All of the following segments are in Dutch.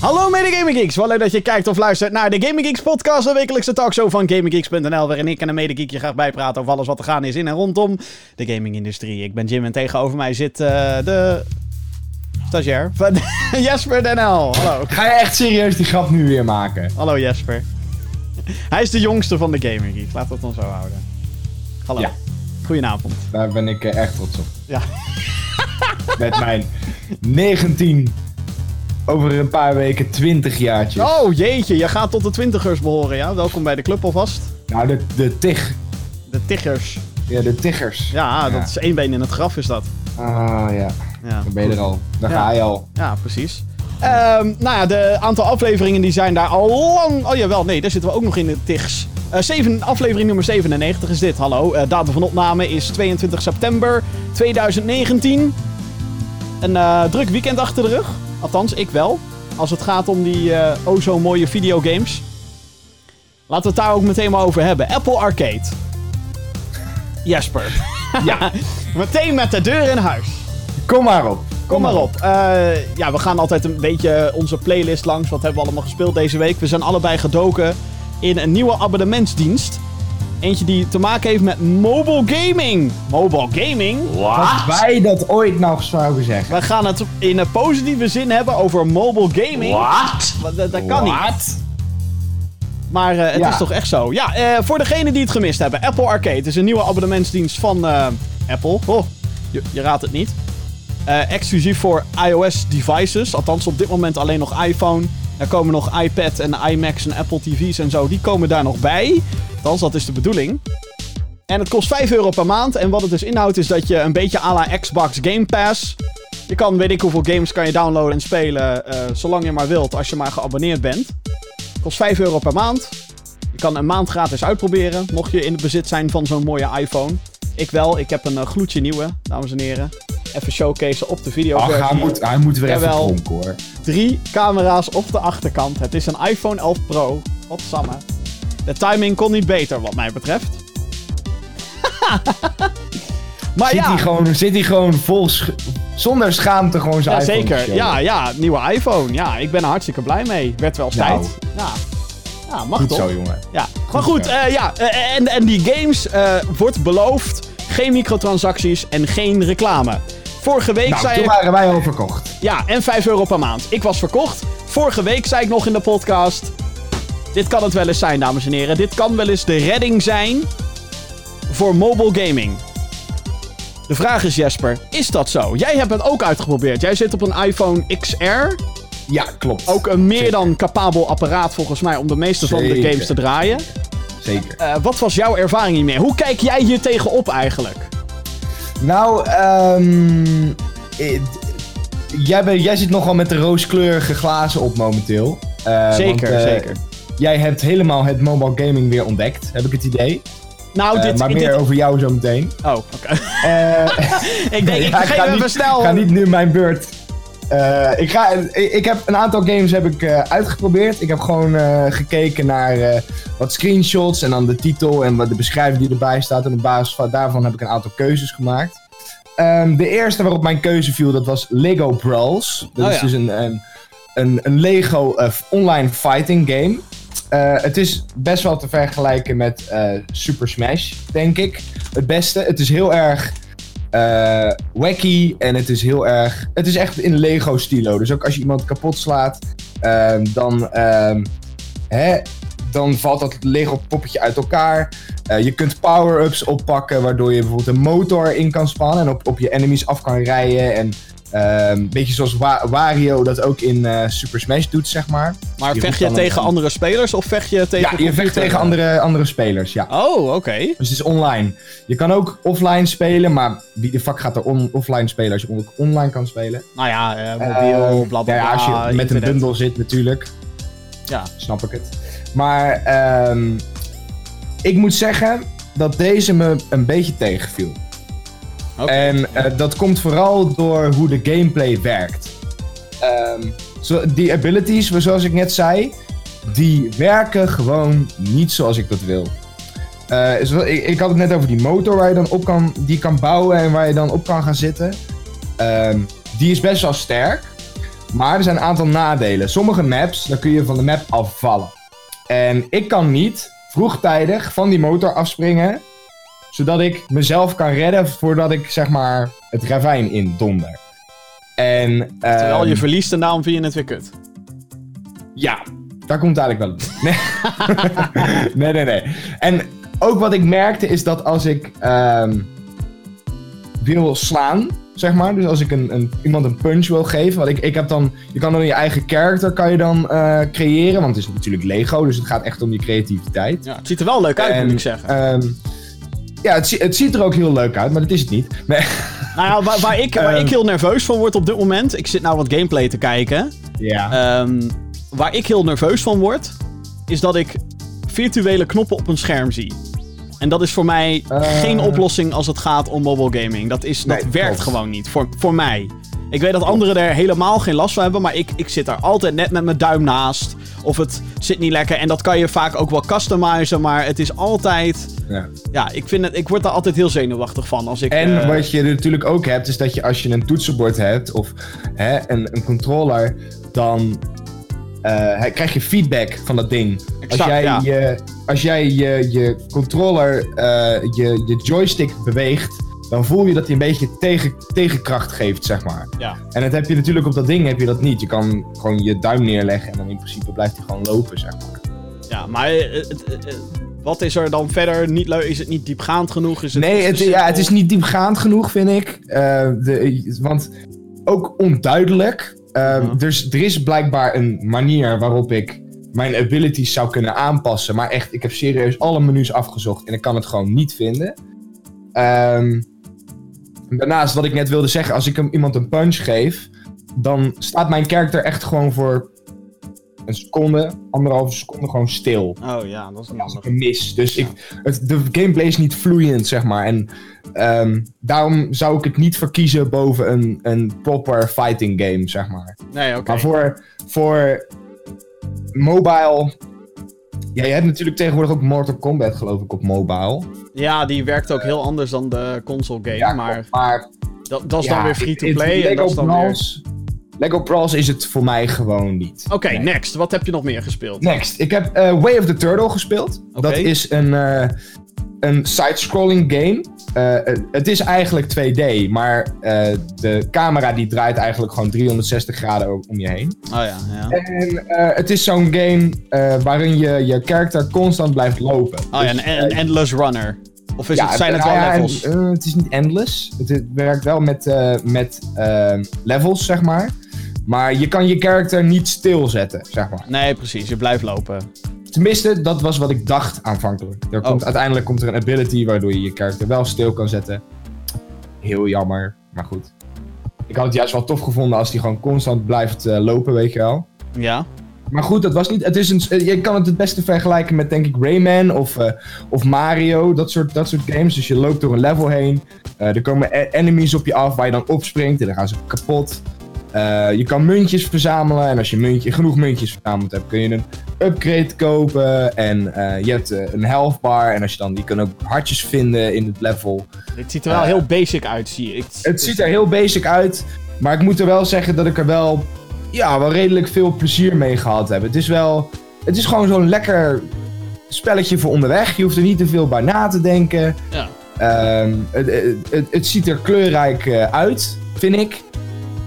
Hallo mede Gaming Geeks, wel leuk dat je kijkt of luistert naar de Gaming Geeks podcast, de wekelijkse talkshow van GamingGeeks.nl, waarin ik en een mede geek je graag bijpraten over alles wat er gaan is in en rondom de gamingindustrie. Ik ben Jim en tegenover mij zit uh, de stagiair van Jesper DNL. Hallo. Ga je echt serieus die grap nu weer maken? Hallo Jesper. Hij is de jongste van de Gaming Geeks, we het dan zo houden. Hallo. Ja. Goedenavond. Daar ben ik echt trots op. Ja. Met mijn 19 over een paar weken 20 jaartjes. Oh jeetje, je gaat tot de twintigers behoren, ja? Welkom bij de club alvast. Nou, de, de tig. De tiggers. Ja, de tiggers. Ja, dat is één been in het graf is dat. Ah ja, ja. dan ben je er al. Dan ga je al. Ja, precies. Um, nou ja, de aantal afleveringen die zijn daar al lang... Oh jawel, nee, daar zitten we ook nog in de tigs. Uh, zeven, aflevering nummer 97 is dit, hallo. Uh, datum van opname is 22 september 2019. Een uh, druk weekend achter de rug. Althans, ik wel. Als het gaat om die uh, oh zo mooie videogames. Laten we het daar ook meteen maar over hebben. Apple Arcade. Jesper. Ja. meteen met de deur in huis. Kom maar op. Kom, maar op. Uh, ja, we gaan altijd een beetje onze playlist langs. Wat hebben we allemaal gespeeld deze week? We zijn allebei gedoken in een nieuwe abonnementsdienst. Eentje die te maken heeft met mobile gaming. Mobile gaming? Wat? wij dat ooit nog zouden zeggen. We gaan het in een positieve zin hebben over mobile gaming. Wat? Dat, dat, kan What? niet. Maar uh, het is toch echt zo. Ja, uh, voor degenen die het gemist hebben. Apple Arcade is een nieuwe abonnementsdienst van uh, Apple. Oh, je, je, raadt het niet. exclusief voor iOS devices. Althans op dit moment alleen nog iPhone. Er komen nog iPad en iMacs en Apple TV's en zo. Die komen daar nog bij. Althans, dat is de bedoeling. En het kost 5 euro per maand. En wat het dus inhoudt is dat je een beetje à la Xbox Game Pass... Je kan, weet ik hoeveel games kan je downloaden en spelen, uh, zolang je maar wilt, als je maar geabonneerd bent. Het kost 5 euro per maand. Je kan een maand gratis uitproberen, mocht je in het bezit zijn van zo'n mooie iPhone. Ik wel, ik heb een uh, gloedje nieuwe, dames en heren. Even showcase op de video. Ach, hij moet, hij moet weer even dronken hoor. Drie camera's op de achterkant. Het is een iPhone 11 Pro. Wat samen. De timing kon niet beter, wat mij betreft. maar zit, ja. hij gewoon, zit hij gewoon vol zonder schaamte gewoon zijn ja, iPhone Zeker, ja, ja, nieuwe iPhone. Ja, ik ben er hartstikke blij mee. Werd wel nou. tijd. Ja. Ja, mag goed toch? zo, jongen. Ja, maar goed, uh, ja, uh, en, en die games uh, wordt beloofd geen microtransacties en geen reclame. Vorige week nou, zei toen waren wij al verkocht. Ja, en 5 euro per maand. Ik was verkocht. Vorige week zei ik nog in de podcast... Dit kan het wel eens zijn, dames en heren. Dit kan wel eens de redding zijn voor mobile gaming. De vraag is, Jesper, is dat zo? Jij hebt het ook uitgeprobeerd. Jij zit op een iPhone XR. Ja, klopt. Ook een meer dan capabel apparaat volgens mij om de meeste van de games te draaien. Zeker. Uh, wat was jouw ervaring hiermee? Hoe kijk jij hier tegenop eigenlijk? Nou, um, jij, ben, jij zit nogal met de rooskleurige glazen op momenteel. Uh, zeker, want, uh, zeker. Jij hebt helemaal het mobile gaming weer ontdekt, heb ik het idee. Nou, uh, dit, maar meer dit... over jou zo meteen. Oh, oké. Okay. ik denk, ja, ik ga even niet, snel. Ga niet nu mijn beurt. Uh, ik, ga, ik, ik, heb een aantal games heb ik, uh, uitgeprobeerd. Ik heb gewoon uh, gekeken naar wat screenshots en dan de titel en wat de beschrijving die erbij staat. En op basis van, daarvan heb ik een aantal keuzes gemaakt. Um, de eerste waarop mijn keuze viel, dat was Lego Brawls. Dat oh, is ja. dus een, een, een, een Lego online fighting game. Het is best wel te vergelijken met Super Smash, denk ik. Het beste. Het is heel erg uh, wacky en het is heel erg... Het is echt in Lego-stilo. Dus ook als je iemand kapot slaat, ehm, dan, ehm, hè, dan valt dat Lego-poppetje uit elkaar. je kunt power-ups oppakken, waardoor je bijvoorbeeld een motor in kan spannen... en op, op je enemies af kan rijden en... Een um, beetje zoals Wa Wario dat ook in uh, Super Smash doet, zeg maar. Maar vecht je tegen een... andere spelers of vecht je tegen... Ja, je vecht tegen andere, andere spelers, ja. Oh, oké. Okay. Dus het is online. Je kan ook offline spelen, maar wie de fuck gaat er on offline spelen als je ook online kan spelen? Nou ja, uh, mobiel, uh, bla bla ja, als je met internet. een bundel zit natuurlijk. Ja. Snap ik het. Maar um, ik moet zeggen dat deze me een beetje tegenviel. Okay. En uh, dat komt vooral door hoe de gameplay werkt. Um, zo, die abilities, zoals ik net zei, die werken gewoon niet zoals ik dat wil. Uh, zo, ik, ik, had het net over die motor waar je dan op kan, die kan bouwen en waar je dan op kan gaan zitten. Um, die is best wel sterk. Maar er zijn een aantal nadelen. Sommige maps, dan kun je van de map afvallen. En ik kan niet vroegtijdig van die motor afspringen, zodat ik mezelf kan redden voordat ik zeg maar het ravijn in donder. En, Terwijl je ehm, verliest en daarom vind je het weer kut. ja, daar komt het eigenlijk wel op. Nee. nee, nee, nee. En ook wat ik merkte is dat als ik ehm, wil slaan, zeg maar, dus als ik een, een, iemand een punch wil geven, want ik, ik heb dan, je kan dan je eigen character kan je dan eh, creëren, want het is natuurlijk Lego, dus het gaat echt om je creativiteit. Ja, het ziet er wel leuk uit, En, moet ik zeggen. ehm, ja, het, zie- het ziet er ook heel leuk uit, maar dat is het niet. Nee. nou ja, waar, waar ik, waar ehm, ik heel nerveus van word op dit moment... Ik zit nou wat gameplay te kijken. Ja. Ehm, waar ik heel nerveus van word... is dat ik virtuele knoppen op een scherm zie. En dat is voor mij Eh. geen oplossing als het gaat om mobile gaming. Dat, is, dat Nee, werkt klopt. gewoon niet. Voor, voor mij. Ik weet dat anderen er helemaal geen last van hebben. Maar ik, ik zit daar altijd net met mijn duim naast. Of het zit niet lekker. En dat kan je vaak ook wel customizen. Maar het is altijd. ja. Ja, ik, vind het, ik word daar altijd heel zenuwachtig van. Als ik, En eh, wat je natuurlijk ook hebt, is dat je als je een toetsenbord hebt of hè, een, een controller, dan eh, krijg je feedback van dat ding. Exact, als jij, ja. je, als jij je, je controller, eh, je, je joystick beweegt, dan voel je dat hij een beetje tegen, tegenkracht geeft, zeg maar. Ja. En dat heb je natuurlijk op dat ding heb je dat niet. Je kan gewoon je duim neerleggen en dan in principe blijft hij gewoon lopen, zeg maar. Ja, maar eh, het- eh, wat is er dan verder niet leuk? Is het niet diepgaand genoeg? Is het Nee, het, ja, het is niet diepgaand genoeg, vind ik. Eh, de, want ook onduidelijk. Eh, dus er is blijkbaar een manier waarop ik mijn abilities zou kunnen aanpassen. Maar echt, ik heb serieus alle menus afgezocht en ik kan het gewoon niet vinden. Ehm, daarnaast, wat ik net wilde zeggen, als ik hem, iemand een punch geef, dan staat mijn character echt gewoon voor een seconde, anderhalve seconde gewoon stil Oh ja, dat is niet als ik hem mis. Dus ik, het, de gameplay is niet vloeiend, zeg maar. En ehm, daarom zou ik het niet verkiezen boven een, een proper fighting game, zeg maar. Nee, oké. Maar voor, voor mobile... Ja, je hebt natuurlijk tegenwoordig ook Mortal Kombat, geloof ik, op mobile. Ja, die werkt ook heel anders dan de console game. Ja, maar maar dat, dat is ja, dan weer free-to-play. En dat Lego is dan weer... Brawls, Lego Brawls is het voor mij gewoon niet. Oké, Nee. next. Wat heb je nog meer gespeeld? Next, ik heb eh, Way of the Turtle gespeeld. Dat is een, eh, een side-scrolling game. Eh, het is eigenlijk 2D, maar eh, de camera die draait eigenlijk gewoon 360 graden om je heen. Oh ja, ja. En eh, het is zo'n game waarin je je character constant blijft lopen. Oh ja, Dus, een, een endless runner. Of is ja, het, zijn het wel ja, levels? en, het is niet endless. Het, het werkt wel met, met levels, zeg maar. Maar je kan je character niet stilzetten, zeg maar. Nee, precies. Je blijft lopen. Tenminste, dat was wat ik dacht aanvankelijk. Er komt, Oh. Uiteindelijk komt er een ability waardoor je je character wel stil kan zetten. Heel jammer, maar goed. Ik had het juist wel tof gevonden als die gewoon constant blijft eh, lopen, weet je wel. Ja. Maar goed, dat was niet. Het is een, eh, je kan het het beste vergelijken met, denk ik, Rayman of, eh, of Mario. Dat soort, dat soort games. Dus je loopt door een level heen. Er komen e- enemies op je af waar je dan opspringt en dan gaan ze kapot. Je kan muntjes verzamelen. En als je muntje, genoeg muntjes verzameld hebt, kun je een upgrade kopen. En eh, je hebt eh, een health bar. En als je dan, die kan ook hartjes vinden in het level. Het ziet er wel Eh, heel basic uit, zie ik. Het ziet er heel basic uit. Maar ik moet er wel zeggen dat ik er wel, ja, wel redelijk veel plezier mee gehad heb. Het is wel. Het is gewoon zo'n lekker spelletje voor onderweg. Je hoeft er niet te veel bij na te denken. Ja. Ehm, het, het, het, ziet er kleurrijk uit, vind ik.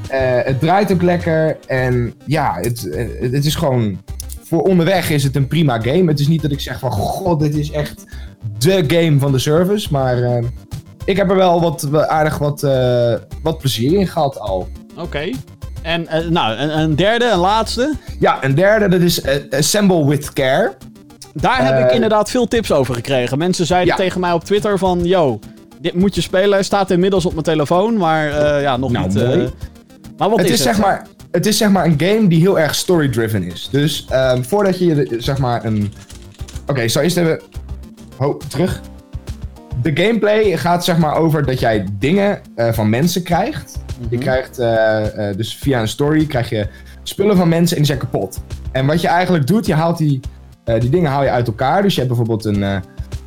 Het draait ook lekker. En ja, het, het is gewoon. Voor onderweg is het een prima game. Het is niet dat ik zeg van. God, dit is echt de game van de service. Maar eh, ik heb er wel wat, aardig wat, eh, wat plezier in gehad al. Oké. En eh, nou, een, een derde, een laatste. Ja, een derde, dat is Assemble with Care. Daar heb ik inderdaad veel tips over gekregen. Mensen zeiden ja. tegen mij op Twitter van... Yo, dit moet je spelen. Staat inmiddels op mijn telefoon, maar ja, nog Nou, niet... maar wat het, is, is, zeg maar, het is zeg maar een game die heel erg story-driven is. Dus ehm, voordat je zeg maar een. Oké, ik zal eerst even. Ho, terug. De gameplay gaat zeg maar over dat jij dingen eh, van mensen krijgt. Je Mhm. krijgt eh, eh, dus via een story krijg je spullen van mensen en die zijn kapot. En wat je eigenlijk doet, je haalt die, die dingen haal je uit elkaar. Dus je hebt bijvoorbeeld een.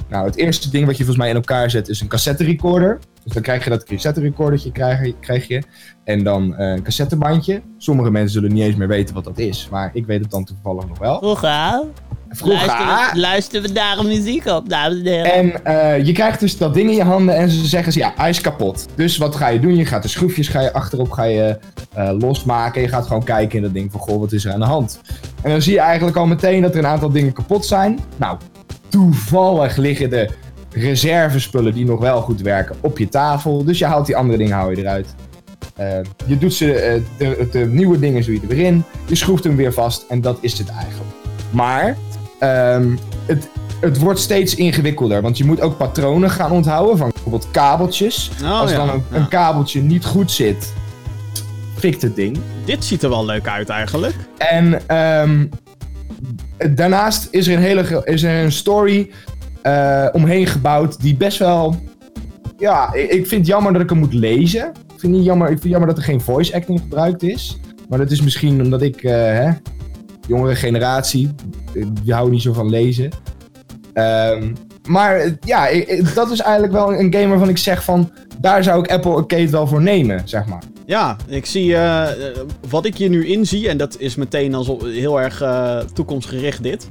nou, het eerste ding wat je volgens mij in elkaar zet is een cassette recorder. Dus dan krijg je dat cassette recordertje krijg, krijg je. En dan eh, een cassettebandje. Sommige mensen zullen niet eens meer weten wat dat is. Maar ik weet het dan toevallig nog wel. Vroeger. Vroeger. Luisteren, luisteren we daar muziek op, dames en heren. En eh, je krijgt dus dat ding in je handen en ze zeggen ze, ja, hij is kapot. Dus wat ga je doen? Je gaat de schroefjes ga je achterop ga je, eh, losmaken. Je gaat gewoon kijken in dat ding van, goh, wat is er aan de hand? En dan zie je eigenlijk al meteen dat er een aantal dingen kapot zijn. Nou, toevallig liggen de reservespullen die nog wel goed werken op je tafel. Dus je haalt die andere dingen hou je eruit. Uh, je doet ze, uh, de, de, nieuwe dingen doe je er weer in. Je schroeft hem weer vast en dat is het eigenlijk. Maar um, het, het wordt steeds ingewikkelder. Want je moet ook patronen gaan onthouden van bijvoorbeeld kabeltjes. Oh, Als ja, dan een, ja. een kabeltje niet goed zit, fikt het ding. Dit ziet er wel leuk uit eigenlijk. En ehm, daarnaast is er een hele is er een story eh, omheen gebouwd die best wel. Ja, ik, ik vind het jammer dat ik hem moet lezen. Ik vind, niet jammer, ik vind het jammer dat er geen voice acting gebruikt is. Maar dat is misschien omdat ik, eh, hè, jongere generatie, die hou niet zo van lezen. Ehm, maar ja, dat is eigenlijk wel een game waarvan ik zeg van, daar zou ik Apple Arcade wel voor nemen, zeg maar. Ja, ik zie eh, wat ik hier nu inzie, en dat is meteen alsof heel erg toekomstgericht dit.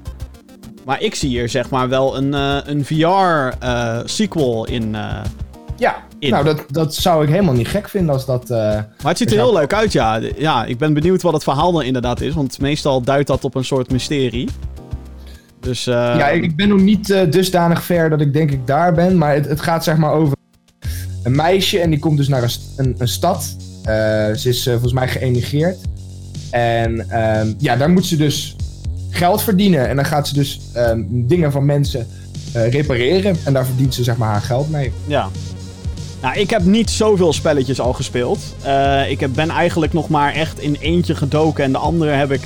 Maar ik zie hier zeg maar wel een, eh, een VR-sequel in. eh, Ja, In. nou dat, dat zou ik helemaal niet gek vinden als dat... eh, maar het ziet er heel leuk uit, ja. Ja, ik ben benieuwd wat het verhaal dan inderdaad is, want meestal duidt dat op een soort mysterie. Dus eh, Ja, ik, ben nog niet eh, dusdanig ver dat ik denk ik daar ben. Maar het, het gaat zeg maar over een meisje en die komt dus naar een, een, een stad. Eh, ze is eh, volgens mij geëmigreerd. En ehm, ja, daar moet ze dus geld verdienen. En dan gaat ze dus ehm, dingen van mensen eh, repareren. En daar verdient ze zeg maar haar geld mee. Ja. Nou, ik heb niet zoveel spelletjes al gespeeld. Eh, ik heb, ben eigenlijk nog maar echt in eentje gedoken en de andere heb ik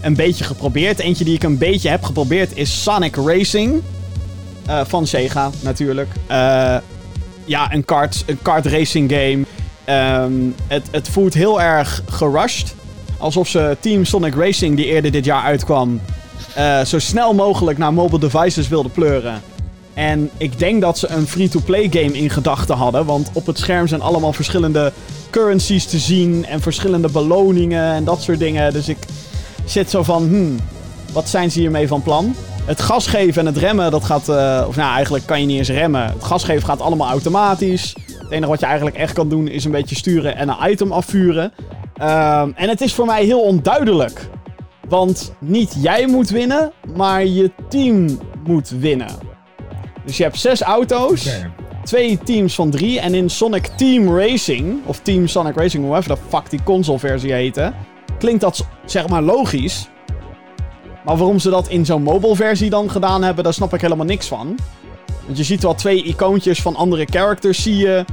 een beetje geprobeerd. Eentje die ik een beetje heb geprobeerd is Sonic Racing. Eh, van Sega, natuurlijk. Ja, een kart, een kart racing game. Ehm, het, het voelt heel erg gerushed. Alsof ze Team Sonic Racing, die eerder dit jaar uitkwam, eh, zo snel mogelijk naar mobile devices wilden pleuren. En ik denk dat ze een free-to-play game in gedachten hadden. Want op het scherm zijn allemaal verschillende currencies te zien. En verschillende beloningen en dat soort dingen. Dus ik zit zo van, hmm, wat zijn ze hiermee van plan? Het gas geven en het remmen, dat gaat... eh, of nou, eigenlijk kan je niet eens remmen. Het gas geven gaat allemaal automatisch. Het enige wat je eigenlijk echt kan doen is een beetje sturen en een item afvuren. Ehm, en het is voor mij heel onduidelijk. Want niet jij moet winnen, maar je team moet winnen. Dus je hebt zes auto's, twee teams van drie. En in Sonic Team Racing, of Team Sonic Racing, hoe even de fuck die console-versie heette, klinkt dat zeg maar logisch. Maar waarom ze dat in zo'n mobile-versie dan gedaan hebben, daar snap ik helemaal niks van. Want je ziet wel twee icoontjes van andere characters, zie je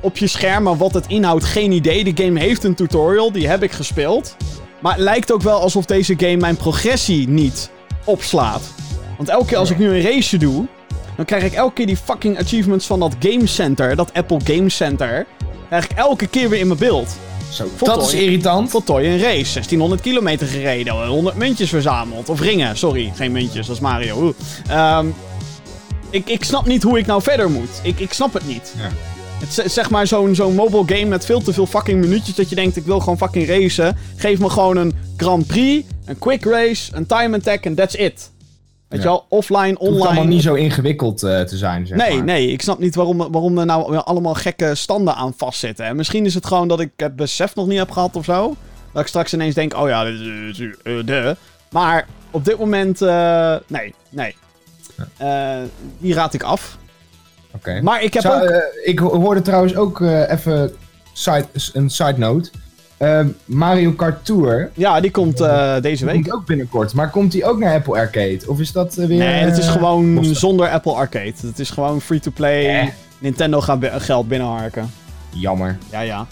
op je scherm. Maar wat het inhoudt, geen idee. De game heeft een tutorial, die heb ik gespeeld. Maar het lijkt ook wel alsof deze game mijn progressie niet opslaat. Want elke keer als ik nu een race doe, dan krijg ik elke keer die fucking achievements van dat Game Center, dat Apple Game Center. Krijg ik elke keer weer in mijn beeld. Zo, Voltooi. dat is irritant. Voltooi een race, 1600 kilometer gereden, 100 muntjes verzameld. Of ringen, sorry, geen muntjes, dat is Mario. Ehm, ik, ik snap niet hoe ik nou verder moet. Ik, ik snap het niet. Ja. Het is zeg maar zo'n zo'n mobile game met veel te veel fucking minuutjes dat je denkt ik wil gewoon fucking racen. Geef me gewoon een Grand Prix, een quick race, een time attack en that's it. Weet Ja. je wel, offline, Het hoeft online. allemaal niet zo ingewikkeld eh, te zijn, zeg Nee, maar. nee, ik snap niet waarom, waarom er nou allemaal gekke standen aan vastzitten. En misschien is het gewoon dat ik het besef nog niet heb gehad of zo. Dat ik straks ineens denk, oh ja, dit is, eh, de. Maar op dit moment, eh, nee, nee. Die raad ik af. Oké. Maar ik heb Zou- ook... eh, ik ho- hoorde trouwens ook eh, even side, een side note. Eh, Mario Kart Tour Ja, die komt deze week. komt ook binnenkort. Maar komt die ook naar Apple Arcade? Of is dat weer... Nee, het is gewoon zonder Apple Arcade. Het is gewoon free-to-play. Eh. Nintendo gaat geld binnenharken. Jammer, Ja, ja.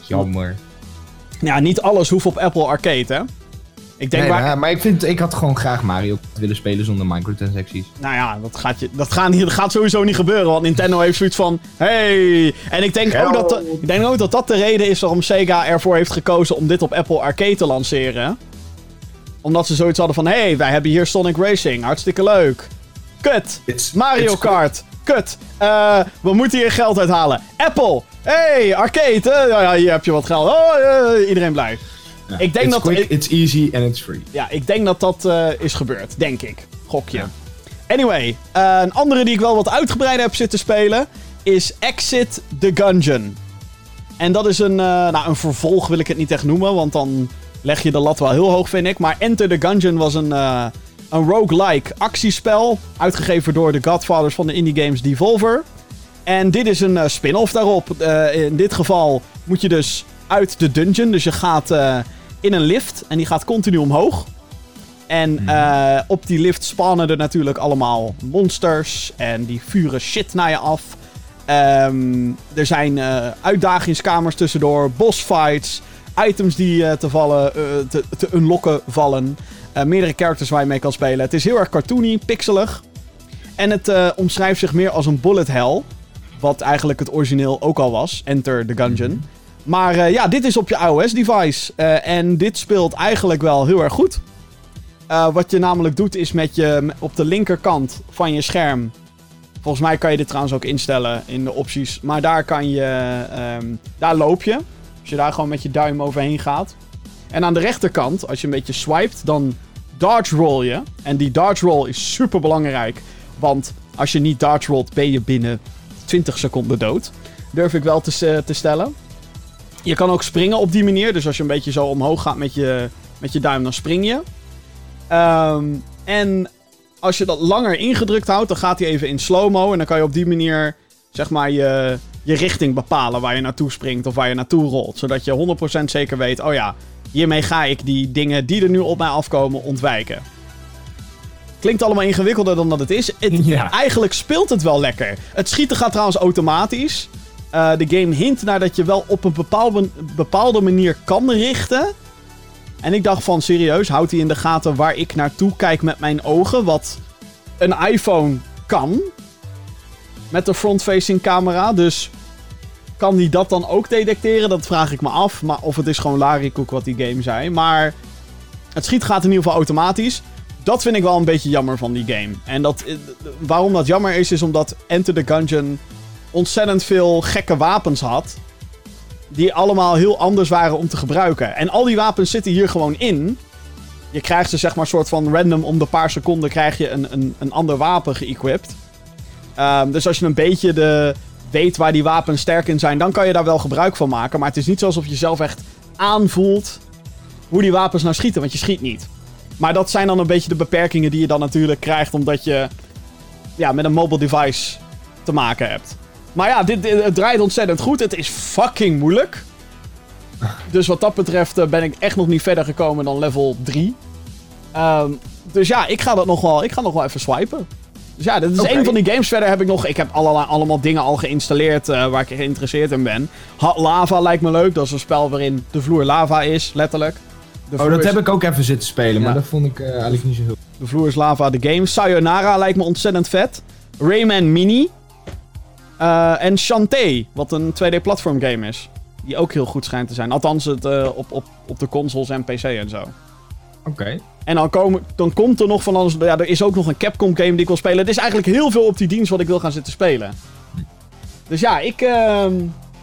jammer. Ja, niet alles hoeft op Apple Arcade, hè. Ik denk Nee, waar... maar, maar ik, vind, ik had gewoon graag Mario willen spelen zonder microtransacties. Nou ja, dat gaat, je, dat, gaat, niet- dat gaat sowieso niet gebeuren. Want Nintendo heeft zoiets van... Hey! En ik denk, ook dat, de- ik denk ook dat dat de reden is waarom Sega ervoor heeft gekozen om dit op Apple Arcade te lanceren. Omdat ze zoiets hadden van... Hey, wij hebben hier Sonic Racing. Hartstikke leuk. Kut! It's- Mario it's- Kart. Kut. Eh, we moeten hier geld uithalen. Apple. Hey, arcade. eh, ja, ja, hier heb je wat geld. Oh, eh, iedereen blij. Ja. Ik denk it's dat- quick, it's easy and it's free. Ja, ik denk dat dat eh, is gebeurd. Denk ik. Gokje. Ja. Anyway, eh, een andere die ik wel wat uitgebreider heb zitten spelen is Exit the Gungeon. En dat is een, eh, nou, een vervolg wil ik het niet echt noemen, want dan leg je de lat wel heel hoog, vind ik. Maar Enter the Gungeon was een, een roguelike actiespel, uitgegeven door de godfathers van de indie games Devolver. En dit is een spin-off daarop. In dit geval moet je dus uit de dungeon, dus je gaat eh, in een lift en die gaat continu omhoog. En eh, op die lift spannen er natuurlijk allemaal monsters. En die vuren shit naar je af. Ehm, er zijn eh, uitdagingskamers tussendoor, bossfights, items die te, vallen, te, te unlocken vallen. Meerdere characters waar je mee kan spelen. Het is heel erg cartoony, pixelig. En het omschrijft zich meer als een bullet hell. Wat eigenlijk het origineel ook al was. Enter the Gungeon. Maar eh, ja, dit is op je iOS-device. Eh, en dit speelt eigenlijk wel heel erg goed. Eh, wat je namelijk doet is met je op de linkerkant van je scherm. Volgens mij kan je dit trouwens ook instellen in de opties. Maar daar kan je. ehm, daar loop je. Als je daar gewoon met je duim overheen gaat. En aan de rechterkant, als je een beetje swipet, dan dodge roll je. En die dodge roll is super belangrijk. Want als je niet dodge rollt, ben je binnen 20 seconden dood. Durf ik wel te, te stellen. Je kan ook springen op die manier. Dus als je een beetje zo omhoog gaat met je, met je duim, dan spring je. Ehm, en als je dat langer ingedrukt houdt, dan gaat hij even in slow-mo. En dan kan je op die manier, zeg maar, je, je richting bepalen waar je naartoe springt of waar je naartoe rolt. Zodat je 100% zeker weet, oh ja, hiermee ga ik die dingen die er nu op mij afkomen ontwijken. Klinkt allemaal ingewikkelder dan dat het is. Het, Ja. Eigenlijk speelt het wel lekker. Het schieten gaat trouwens automatisch. Eh, de game hint naar dat je wel op een bepaalde, bepaalde manier kan richten. En ik dacht van, serieus, houdt hij in de gaten waar ik naartoe kijk met mijn ogen? Wat een iPhone kan. Met de front-facing camera. Dus kan hij dat dan ook detecteren? Dat vraag ik me af. Maar of het is gewoon larikoek wat die game zei. Maar het schiet gaat in ieder geval automatisch. Dat vind ik wel een beetje jammer van die game. En dat, eh, waarom dat jammer is, is omdat Enter the Gungeon ontzettend veel gekke wapens had. Die allemaal heel anders waren om te gebruiken. En al die wapens zitten hier gewoon in. Je krijgt ze zeg maar soort van random om de paar seconden krijg je een, een, een ander wapen geëquipt. Ehm, dus als je een beetje de, weet waar die wapens sterk in zijn, dan kan je daar wel gebruik van maken. Maar het is niet alsof je zelf echt aanvoelt hoe die wapens nou schieten, want je schiet niet. Maar dat zijn dan een beetje de beperkingen die je dan natuurlijk krijgt omdat je ja, met een mobile device te maken hebt. Maar ja, dit, dit- het draait ontzettend goed. Het is fucking moeilijk. Dus wat dat betreft eh, ben ik echt nog niet verder gekomen dan level 3. Ehm, dus ja, ik ga dat nog wel, ik ga nog wel even swipen. Dus ja, dit is een van die games. Verder heb ik nog... Ik heb allerlei, allemaal dingen al geïnstalleerd eh, waar ik geïnteresseerd in ben. Lava lijkt me leuk. Dat is een spel waarin de vloer lava is, letterlijk. De Oh, dat is- heb ik ook even zitten spelen, maar dat vond ik eh, eigenlijk niet zo heel... De vloer is lava, de game. Sayonara lijkt me ontzettend vet. Rayman Mini. Eh, en Shantae, wat een 2D-platform game is. Die ook heel goed schijnt te zijn. Althans, het, eh, op, op, op de consoles en PC en zo. Oké. En dan, komen, dan komt er nog van alles. Ja, er is ook nog een Capcom game die ik wil spelen. Het is eigenlijk heel veel op die dienst wat ik wil gaan zitten spelen. Dus ja, ik. ehm,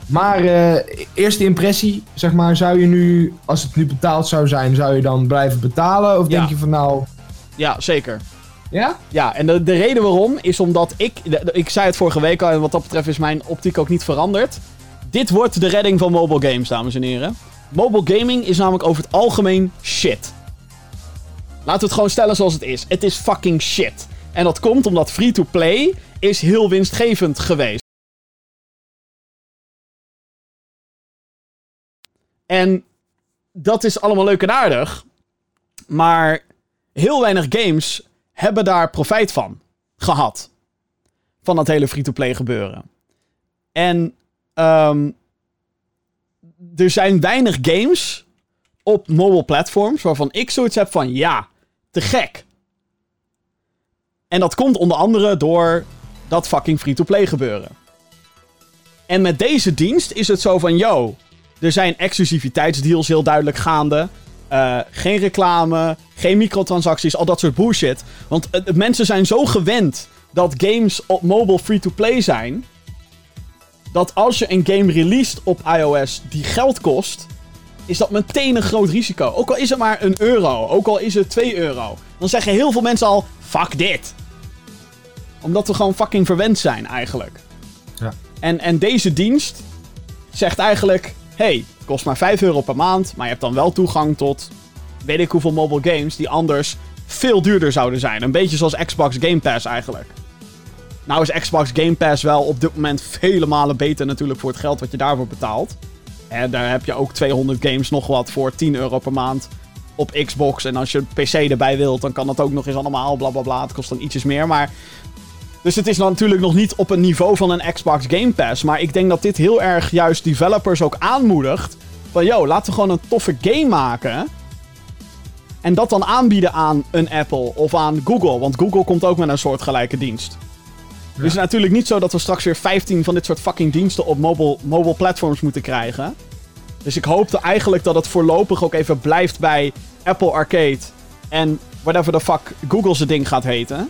Maar eh, eerste impressie, zeg maar, zou je nu, als het nu betaald zou zijn, zou je dan blijven betalen? Of Ja. denk je van nou, ja, zeker. Ja? Ja, en de, de reden waarom is omdat ik... ik zei het vorige week al en wat dat betreft is mijn optiek ook niet veranderd. Dit wordt de redding van mobile games, dames en heren. Mobile gaming is namelijk over het algemeen shit. Laten we het gewoon stellen zoals het is. Het is fucking shit. En dat komt omdat free-to-play is heel winstgevend geweest. En dat is allemaal leuk en aardig. Maar heel weinig games hebben daar profijt van gehad. Van dat hele free-to-play gebeuren. En ehm, er zijn weinig games op mobile platforms waarvan ik zoiets heb van ja, te gek. En dat komt onder andere door dat fucking free-to-play gebeuren. En met deze dienst is het zo van yo, er zijn exclusiviteitsdeals heel duidelijk gaande. Eh, geen reclame, geen microtransacties, al dat soort bullshit. Want eh, mensen zijn zo gewend dat games op mobile free-to-play zijn. Dat als je een game released op iOS die geld kost, is dat meteen een groot risico. Ook al is het maar een euro, ook al is het 2 euro. Dan zeggen heel veel mensen al, fuck dit. Omdat we gewoon fucking verwend zijn eigenlijk. Ja. En, en deze dienst zegt eigenlijk, hey, kost maar 5 euro per maand, maar je hebt dan wel toegang tot weet ik hoeveel mobile games die anders veel duurder zouden zijn. Een beetje zoals Xbox Game Pass eigenlijk. Nou is Xbox Game Pass wel op dit moment vele malen beter natuurlijk voor het geld wat je daarvoor betaalt. En daar heb je ook 200 games nog wat voor 10 euro per maand op Xbox. En als je een PC erbij wilt, dan kan dat ook nog eens allemaal, bla bla bla. Het kost dan ietsjes meer, maar... Dus het is natuurlijk nog niet op een niveau van een Xbox Game Pass. Maar ik denk dat dit heel erg juist developers ook aanmoedigt. Van, yo, laten we gewoon een toffe game maken. En dat dan aanbieden aan een Apple of aan Google. Want Google komt ook met een soortgelijke dienst. Dus het is natuurlijk niet zo dat we straks weer 15 van dit soort fucking diensten op mobile, mobile platforms moeten krijgen. Dus ik hoopte eigenlijk dat het voorlopig ook even blijft bij Apple Arcade. En whatever the fuck Google zijn ding gaat heten.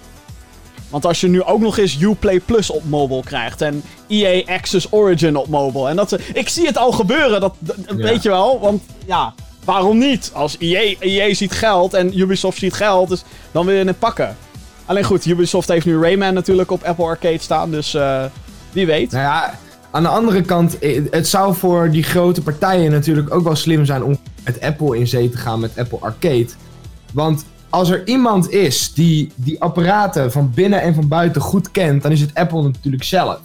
Want als je nu ook nog eens Uplay Plus op mobile krijgt. En EA Access Origin op mobile. En dat ze. Ik zie het al gebeuren, dat, dat- Ja. weet je wel. Want ja, waarom niet? Als EA, EA ziet geld en Ubisoft ziet geld, dus dan wil je het pakken. Alleen goed, Ubisoft heeft nu Rayman natuurlijk op Apple Arcade staan. Dus eh, wie weet. Nou ja, aan de andere kant, eh, het zou voor die grote partijen natuurlijk ook wel slim zijn om met Apple in zee te gaan met Apple Arcade. Want als er iemand is die die apparaten van binnen en van buiten goed kent, dan is het Apple natuurlijk zelf.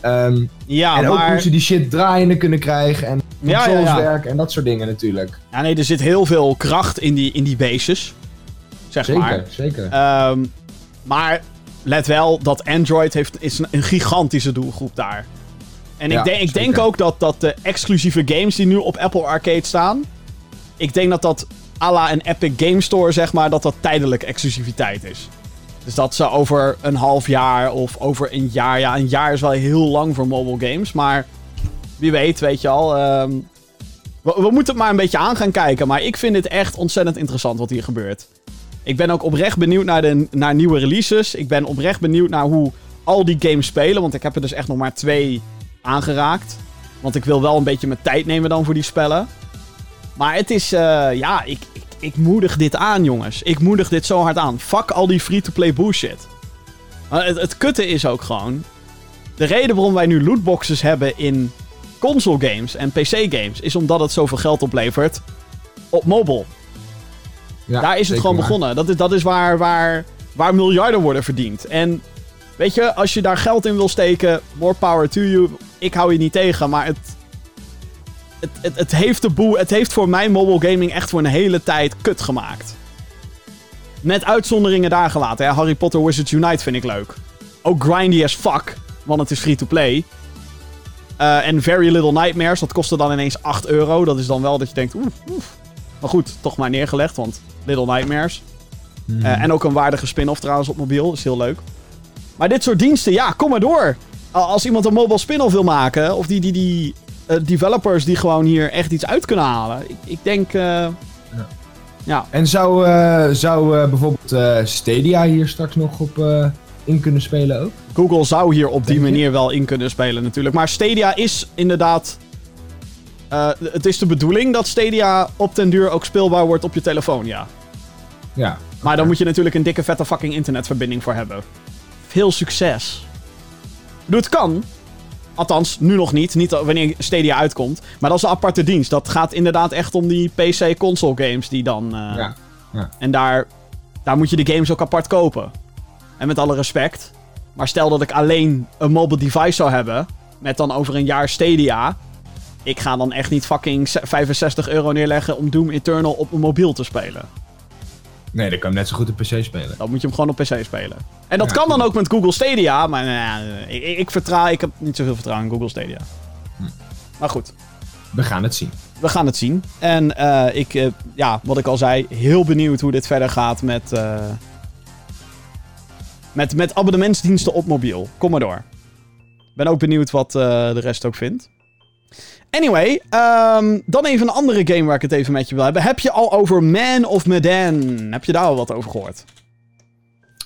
Ehm, Ja, en ook maar... hoe ze die shit draaiende kunnen krijgen en Ja, ja, ja. werken en dat soort dingen natuurlijk. Ja, nee, er zit heel veel kracht in die, in die bases. Zeg Zeker, maar. zeker. Ehm, maar let wel dat Android heeft, is een, gigantische doelgroep daar. En ik, Ja, denk, ik denk ook dat, dat de exclusieve games die nu op Apple Arcade staan... Ik denk dat dat à la een Epic Game Store, zeg maar, dat dat tijdelijk exclusiviteit is. Dus dat ze over een half jaar of over een jaar... Ja, een jaar is wel heel lang voor mobile games, maar... Wie weet, weet je al. ehm, we, moeten het maar een beetje aan gaan kijken. Maar ik vind het echt ontzettend interessant wat hier gebeurt. Ik ben ook oprecht benieuwd naar, de, naar nieuwe releases. Ik ben oprecht benieuwd naar hoe al die games spelen. Want ik heb er dus echt nog maar twee aangeraakt. Want ik wil wel een beetje mijn tijd nemen dan voor die spellen. Maar het is, eh, ja, ik, ik, ik moedig dit aan, jongens. Ik moedig dit zo hard aan. Fuck al die free-to-play bullshit. Maar het, het kutte is ook gewoon... De reden waarom wij nu lootboxes hebben in console games en PC games... is omdat het zoveel geld oplevert op mobile. Ja, Daar is het gewoon begonnen. Dat is, dat is waar, waar, waar miljarden worden verdiend. En weet je, als je daar geld in wil steken, more power to you. Ik hou je niet tegen, maar het, het, het, het heeft de boel, het heeft voor mijn mobile gaming echt voor een hele tijd kut gemaakt. Met uitzonderingen daar gelaten. Hè. Harry Potter Wizards Unite vind ik leuk. Ook grindy as fuck, want het is free to play. Eh, En Very Little Nightmares, dat kostte dan ineens 8 euro. Dat is dan wel dat je denkt, oef, oef. Maar goed, toch maar neergelegd, want Little Nightmares. Mhm. Eh, en ook een waardige spin-off trouwens op mobiel, is heel leuk. Maar dit soort diensten, ja, kom maar door. Al- Als iemand een mobile spin-off wil maken, of die, die, die eh, developers die gewoon hier echt iets uit kunnen halen. Ik, ik denk, eh, ja. En zou, eh, zou bijvoorbeeld Stadia hier straks nog op in kunnen spelen ook? Google zou hier op die je? manier wel in kunnen spelen natuurlijk. Maar Stadia is inderdaad... het is de bedoeling dat Stadia op den duur ook speelbaar wordt op je telefoon, ja. Ja. Maar dan moet je natuurlijk een dikke vette fucking internetverbinding voor hebben. Veel succes. Bedoel, het kan. Althans, nu nog niet. Niet wanneer Stadia uitkomt. Maar dat is een aparte dienst. Dat gaat inderdaad echt om die PC-console games die dan... eh, Ja. En daar, daar moet je de games ook apart kopen. En met alle respect. Maar stel dat ik alleen een mobile device zou hebben. Met dan over een jaar Stadia. Ik ga dan echt niet fucking 65 euro neerleggen om Doom Eternal op een mobiel te spelen. Nee, dan kan je net zo goed op PC spelen. Dan moet je hem gewoon op PC spelen. En dat Ja, kan dan ook met Google Stadia. Maar nou ik, ik, vertrouw, ik heb niet zoveel vertrouwen in Google Stadia. Hm. Maar goed, We gaan het zien. we gaan het zien. En eh, ik, eh, ja, wat ik al zei, heel benieuwd hoe dit verder gaat met, eh, met, met abonnementsdiensten op mobiel. Kom maar door. Ben ook benieuwd wat de rest ook vindt. Anyway, ehm, dan even een andere game waar ik het even met je wil hebben. Heb je al over Man of Medan? Heb je daar al wat over gehoord?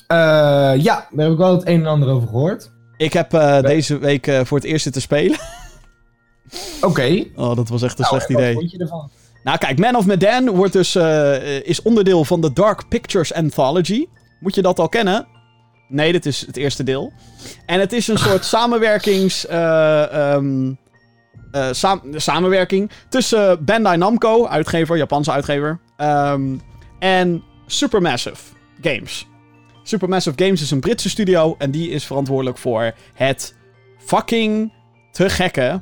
ja, daar heb ik wel het een en ander over gehoord. Ik heb uh, deze week uh, voor het eerst zitten spelen. Oké. Okay. Oh, dat was echt een nou, slecht idee. Wat vond je ervan? Nou, kijk, Man of Medan wordt dus, is onderdeel van de Dark Pictures Anthology. Moet je dat al kennen? Nee, dit is het eerste deel. En het is een soort samenwerkings... Um, sam samenwerking tussen Bandai Namco, uitgever, Japanse uitgever, um, en Supermassive Games. Supermassive Games is een Britse studio en die is verantwoordelijk voor het fucking te gekke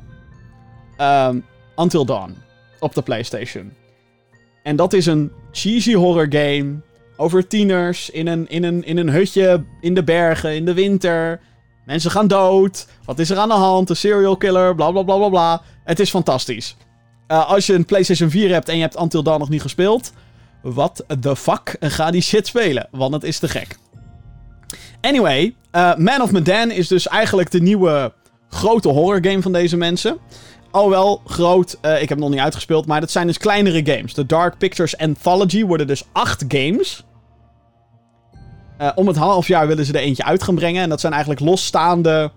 um, Until Dawn op de PlayStation. En dat is een cheesy horror game over tieners in een, in, een, in een hutje in de bergen in de winter. Mensen gaan dood. Wat is er aan de hand? Een serial killer, bla bla bla bla bla. Het is fantastisch. Uh, als je een PlayStation 4 hebt en je hebt Until Dawn nog niet gespeeld. Wat the fuck? Ga die shit spelen, want het is te gek. Anyway, uh, Man of Medan is dus eigenlijk de nieuwe grote horror game van deze mensen. Alhoewel groot, uh, ik heb hem nog niet uitgespeeld, maar dat zijn dus kleinere games. De Dark Pictures Anthology worden dus acht games. Uh, om het half jaar willen ze er eentje uit gaan brengen. En dat zijn eigenlijk losstaande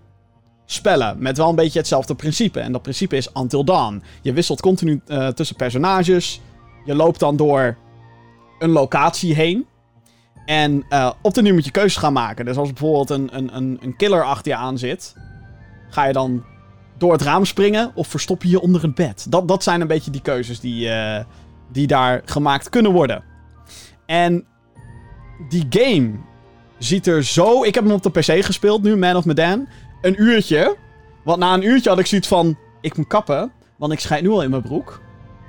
spellen. Met wel een beetje hetzelfde principe. En dat principe is Until Dawn. Je wisselt continu uh, tussen personages. Je loopt dan door een locatie heen. En uh, op de nu moet je keuzes gaan maken. Dus als bijvoorbeeld een, een, een, een killer achter je aan zit. Ga je dan door het raam springen of verstop je je onder het bed? Dat, dat zijn een beetje die keuzes die, die daar gemaakt kunnen worden. En die game ziet er zo... Ik heb hem op de PC gespeeld nu, Man of Medan. Een uurtje. Want na een uurtje had ik zoiets van... Ik moet kappen, want ik schijt nu al in mijn broek.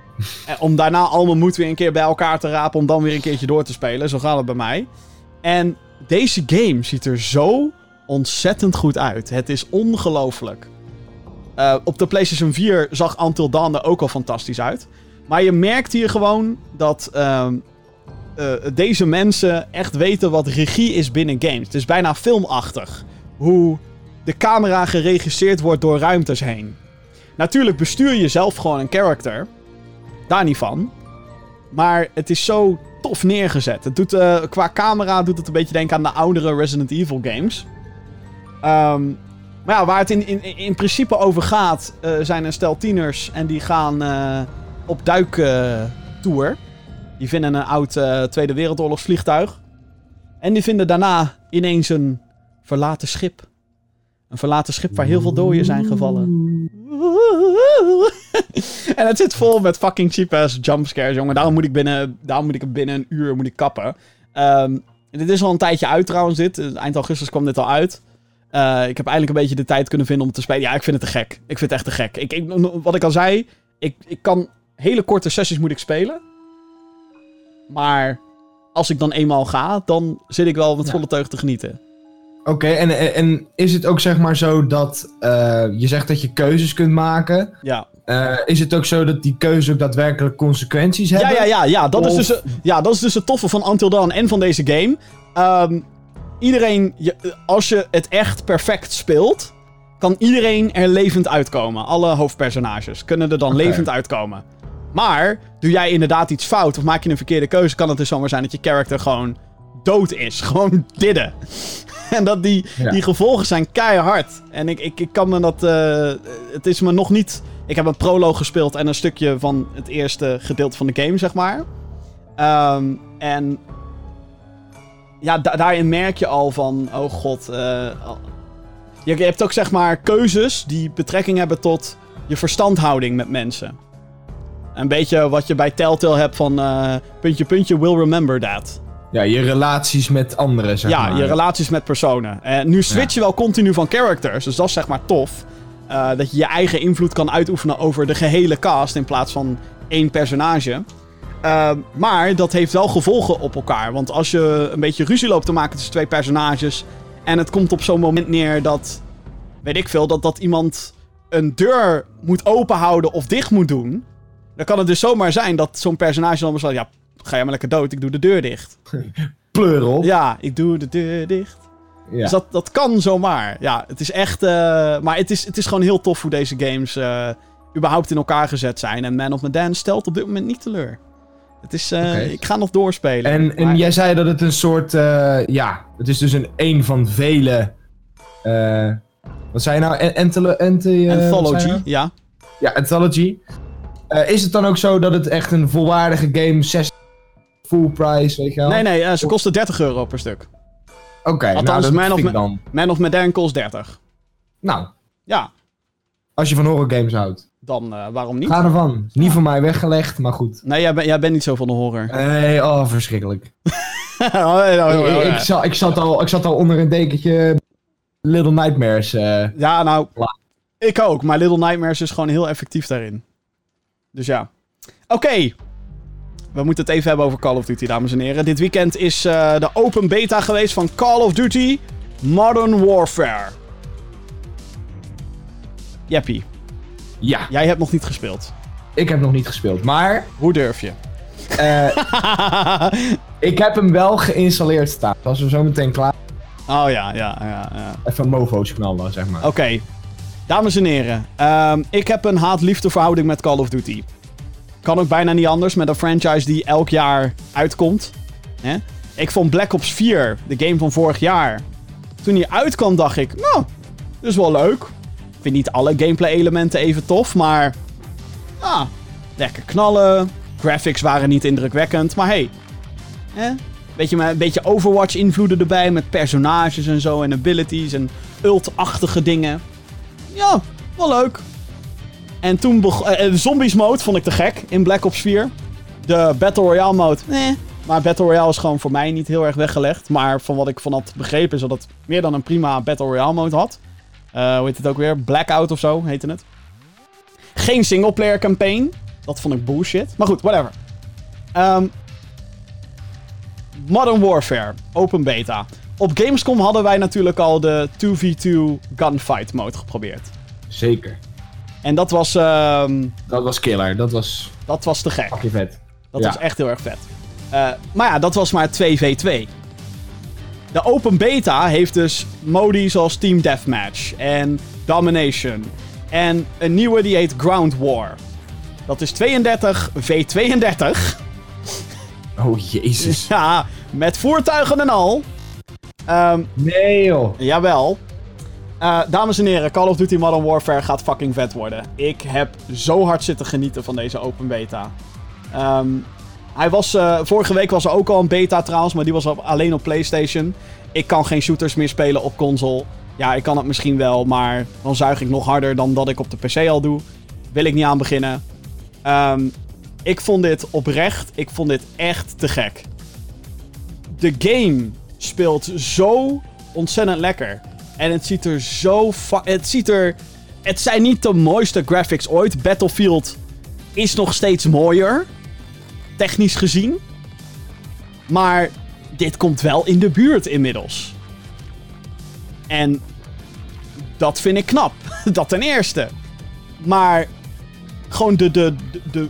en om daarna al mijn moed weer een keer bij elkaar te rapen... om dan weer een keertje door te spelen. Zo gaat het bij mij. En deze game ziet er zo ontzettend goed uit. Het is ongelooflijk. Uh, op de PlayStation 4 zag Until Dawn er ook al fantastisch uit. Maar je merkt hier gewoon dat uh, uh, deze mensen echt weten wat regie is binnen games. Het is bijna filmachtig. Hoe de camera geregisseerd wordt door ruimtes heen. Natuurlijk bestuur je zelf gewoon een character. Daar niet van. Maar het is zo tof neergezet. Het doet, uh, qua camera doet het een beetje denken aan de oudere Resident Evil games. Um, maar ja, waar het in, in, in principe over gaat, uh, zijn een stel tieners en die gaan op duiktour. Die vinden een oud uh, Tweede Wereldoorlogs vliegtuig. En die vinden daarna ineens een verlaten schip. Een verlaten schip waar heel veel doden zijn gevallen. en het zit vol met fucking cheap-ass jumpscares, jongen. Daarom moet ik binnen, daarom moet ik binnen een uur moet ik kappen. Um, dit is al een tijdje uit trouwens, dit. Eind augustus kwam dit al uit. Uh, ik heb eindelijk een beetje de tijd kunnen vinden om te spelen. Ja, ik vind het te gek. Ik vind het echt te gek. Ik, ik, wat ik al zei, ik, ik kan hele korte sessies moet ik spelen. Maar als ik dan eenmaal ga, dan zit ik wel met volle teug te genieten. Oké, okay, en, en is het ook zeg maar zo dat uh, je zegt dat je keuzes kunt maken? Ja. Uh, is het ook zo dat die keuzes ook daadwerkelijk consequenties hebben? Ja, ja, ja, ja. Dat, is dus, ja dat is dus het toffe van Until Dawn en van deze game. Um, iedereen, als je het echt perfect speelt, kan iedereen er levend uitkomen. Alle hoofdpersonages kunnen er dan levend uitkomen. Maar, doe jij inderdaad iets fout of maak je een verkeerde keuze, kan het dus zomaar zijn dat je character gewoon dood is. Gewoon didden. en dat die, die gevolgen zijn keihard. En ik, ik, ik kan me dat. Uh, het is me nog niet. Ik heb een proloog gespeeld en een stukje van het eerste gedeelte van de game, zeg maar. Um, en ja, daarin merk je al van, oh god. Uh, je, je, hebt ook zeg maar keuzes die betrekking hebben tot je verstandhouding met mensen. Een beetje wat je bij Telltale hebt van uh, puntje, puntje, will remember that. Ja, je relaties met anderen, zeg ja, maar. Ja, je relaties met personen. En nu switch je wel continu van characters, dus dat is zeg maar tof. Uh, dat je je eigen invloed kan uitoefenen over de gehele cast in plaats van één personage. Uh, maar dat heeft wel gevolgen op elkaar. Want als je een beetje ruzie loopt te maken tussen twee personages. En het komt op zo'n moment neer dat. Weet ik veel, dat, dat iemand een deur moet openhouden of dicht moet doen. Dan kan het dus zomaar zijn dat zo'n personage dan besluit: ja, ga jij maar lekker dood, ik doe de deur dicht. Pleur op. Ja, ik doe de deur dicht. Ja. Dus dat, dat kan zomaar. Ja, het is echt. Uh, maar het is, het is gewoon heel tof hoe deze games uh, überhaupt in elkaar gezet zijn. En Man of Medan stelt op dit moment niet teleur. Het is, uh, Ik ga nog doorspelen. En, en jij zei dat het een soort... Ja, het is dus een een van vele... Wat zei je nou? Anthology, ja. Ja, Anthology. Is het dan ook zo dat het echt een volwaardige game... 6 full price, weet je wel? Nee, nee, ze kosten 30 euro per stuk. Oké, okay, nou, dat Man, of dan. Man of Medan kost 30. Nou. Ja. Als je van horror games houdt. Dan uh, waarom niet? Ga ervan. Niet ja. voor mij weggelegd, maar goed. Nee, jij, ben, jij bent niet zo van de horror. Nee, oh, verschrikkelijk. oh, nee, ik, ik, zat, ik, zat al, ik zat al onder een dekentje Little Nightmares. Uh, ja, nou, ik ook. Maar Little Nightmares is gewoon heel effectief daarin. Dus ja. Oké. We moeten het even hebben over Call of Duty, dames en heren. Dit weekend is uh, de open beta geweest van Call of Duty Modern Warfare. Jeppie. Ja. Jij hebt nog niet gespeeld. Ik heb nog niet gespeeld, maar... Hoe durf je? Uh, ik heb hem wel geïnstalleerd staan. Als we zo meteen klaar Oh ja, ja, ja. ja. Even movo's knallen, zeg maar. Oké. Dames en heren, um, ik heb een haat-liefde verhouding met Call of Duty. Kan ook bijna niet anders met een franchise die elk jaar uitkomt. Hè? Ik vond Black Ops 4, de game van vorig jaar. Toen hij uitkwam, dacht ik, nou, dat is wel leuk. Ik vind niet alle gameplay-elementen even tof, maar. Ah, lekker knallen. Graphics waren niet indrukwekkend, maar hey. Eh, beetje, een beetje Overwatch-invloeden erbij met personages en zo en abilities en ult-achtige dingen. Ja, wel leuk. En toen begon... Uh, de zombies mode vond ik te gek in Black Ops 4. De Battle Royale mode, nee. Maar Battle Royale is gewoon voor mij niet heel erg weggelegd. Maar van wat ik van had begrepen is dat het meer dan een prima Battle Royale mode had. Uh, hoe heet het ook weer? Blackout of zo heette het. Geen singleplayer campaign. Dat vond ik bullshit. Maar goed, whatever. Um, Modern Warfare, open beta. Op Gamescom hadden wij natuurlijk al de 2v2 gunfight mode geprobeerd. Zeker. En dat was... Um, dat was killer, dat was... Dat was te gek. Fucking vet. Dat was echt heel erg vet. Uh, maar ja, dat was maar 2v2. De open beta heeft dus modi zoals Team Deathmatch en Domination. En een nieuwe die heet Ground War. Dat is 32 v32. Oh jezus. Ja, met voertuigen en al. Um, nee joh. Jawel. Uh, dames en heren, Call of Duty Modern Warfare gaat fucking vet worden. Ik heb zo hard zitten genieten van deze open beta. Um, hij was, uh, vorige week was er ook al een beta trouwens, maar die was alleen op PlayStation. Ik kan geen shooters meer spelen op console. Ja, ik kan het misschien wel, maar dan zuig ik nog harder dan dat ik op de PC al doe. Wil ik niet aan beginnen. Um, ik vond dit oprecht, ik vond dit echt te gek. De game speelt zo ontzettend lekker. En het ziet er zo... Het ziet er... Het zijn niet de mooiste graphics ooit. Battlefield is nog steeds mooier. Technisch gezien. Maar dit komt wel in de buurt inmiddels. En dat vind ik knap. dat ten eerste. Maar gewoon de, de, de,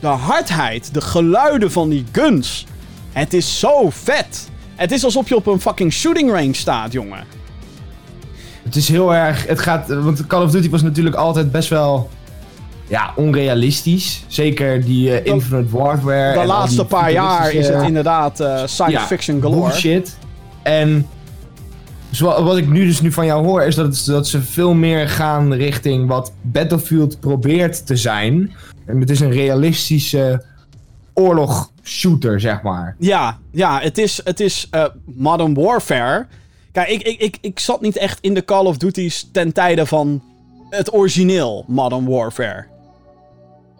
de hardheid, de geluiden van die guns. Het is zo vet. Het is alsof je op een fucking shooting range staat, jongen. Het is heel erg. Het gaat. Want Call of Duty was natuurlijk altijd best wel. Ja, onrealistisch. Zeker die uh, Infinite Warfare. De laatste paar jaar is het inderdaad uh, science fiction galore. Bullshit. En wat ik nu dus nu van jou hoor, is dat, dat ze veel meer gaan richting wat Battlefield probeert te zijn. En het is een realistische oorlog-shooter, zeg maar. Ja, ja het is, het is uh, Modern Warfare. Kijk, ik, ik, ik, ik zat niet echt in de Call of Duty's ten tijde van het origineel Modern Warfare.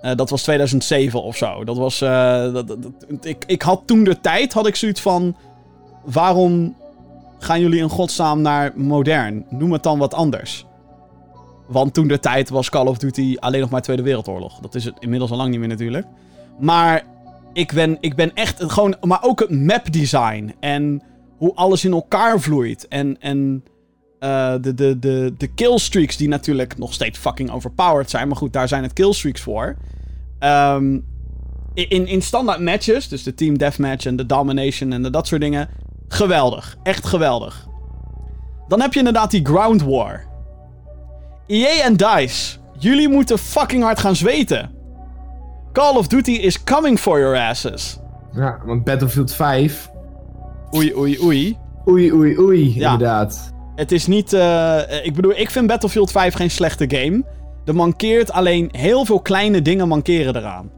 Uh, dat was 2007 of zo. Dat was. Dat, dat, ik, ik had toen de tijd, had ik zoiets van. Waarom gaan jullie in godsnaam naar modern? Noem het dan wat anders. Want toen de tijd was Call of Duty alleen nog maar Tweede Wereldoorlog. Dat is het inmiddels al lang niet meer natuurlijk. Maar ik ben, ik ben echt gewoon. Maar ook het map design. En hoe alles in elkaar vloeit. En, en uh, de, de, de, de killstreaks die natuurlijk nog steeds fucking overpowered zijn. Maar goed, daar zijn het killstreaks voor. Um, in, in standaard matches, dus de team deathmatch en de domination en dat soort dingen. Geweldig. Echt geweldig. Dan heb je inderdaad die ground war. EA en DICE, jullie moeten fucking hard gaan zweten. Call of Duty is coming for your asses. Ja, want Battlefield 5. Oei, oei, oei. Oei, oei, oei, Ja. inderdaad. Het is niet. eh, ik bedoel, ik vind Battlefield 5 geen slechte game. Er mankeert alleen heel veel kleine dingen mankeren eraan.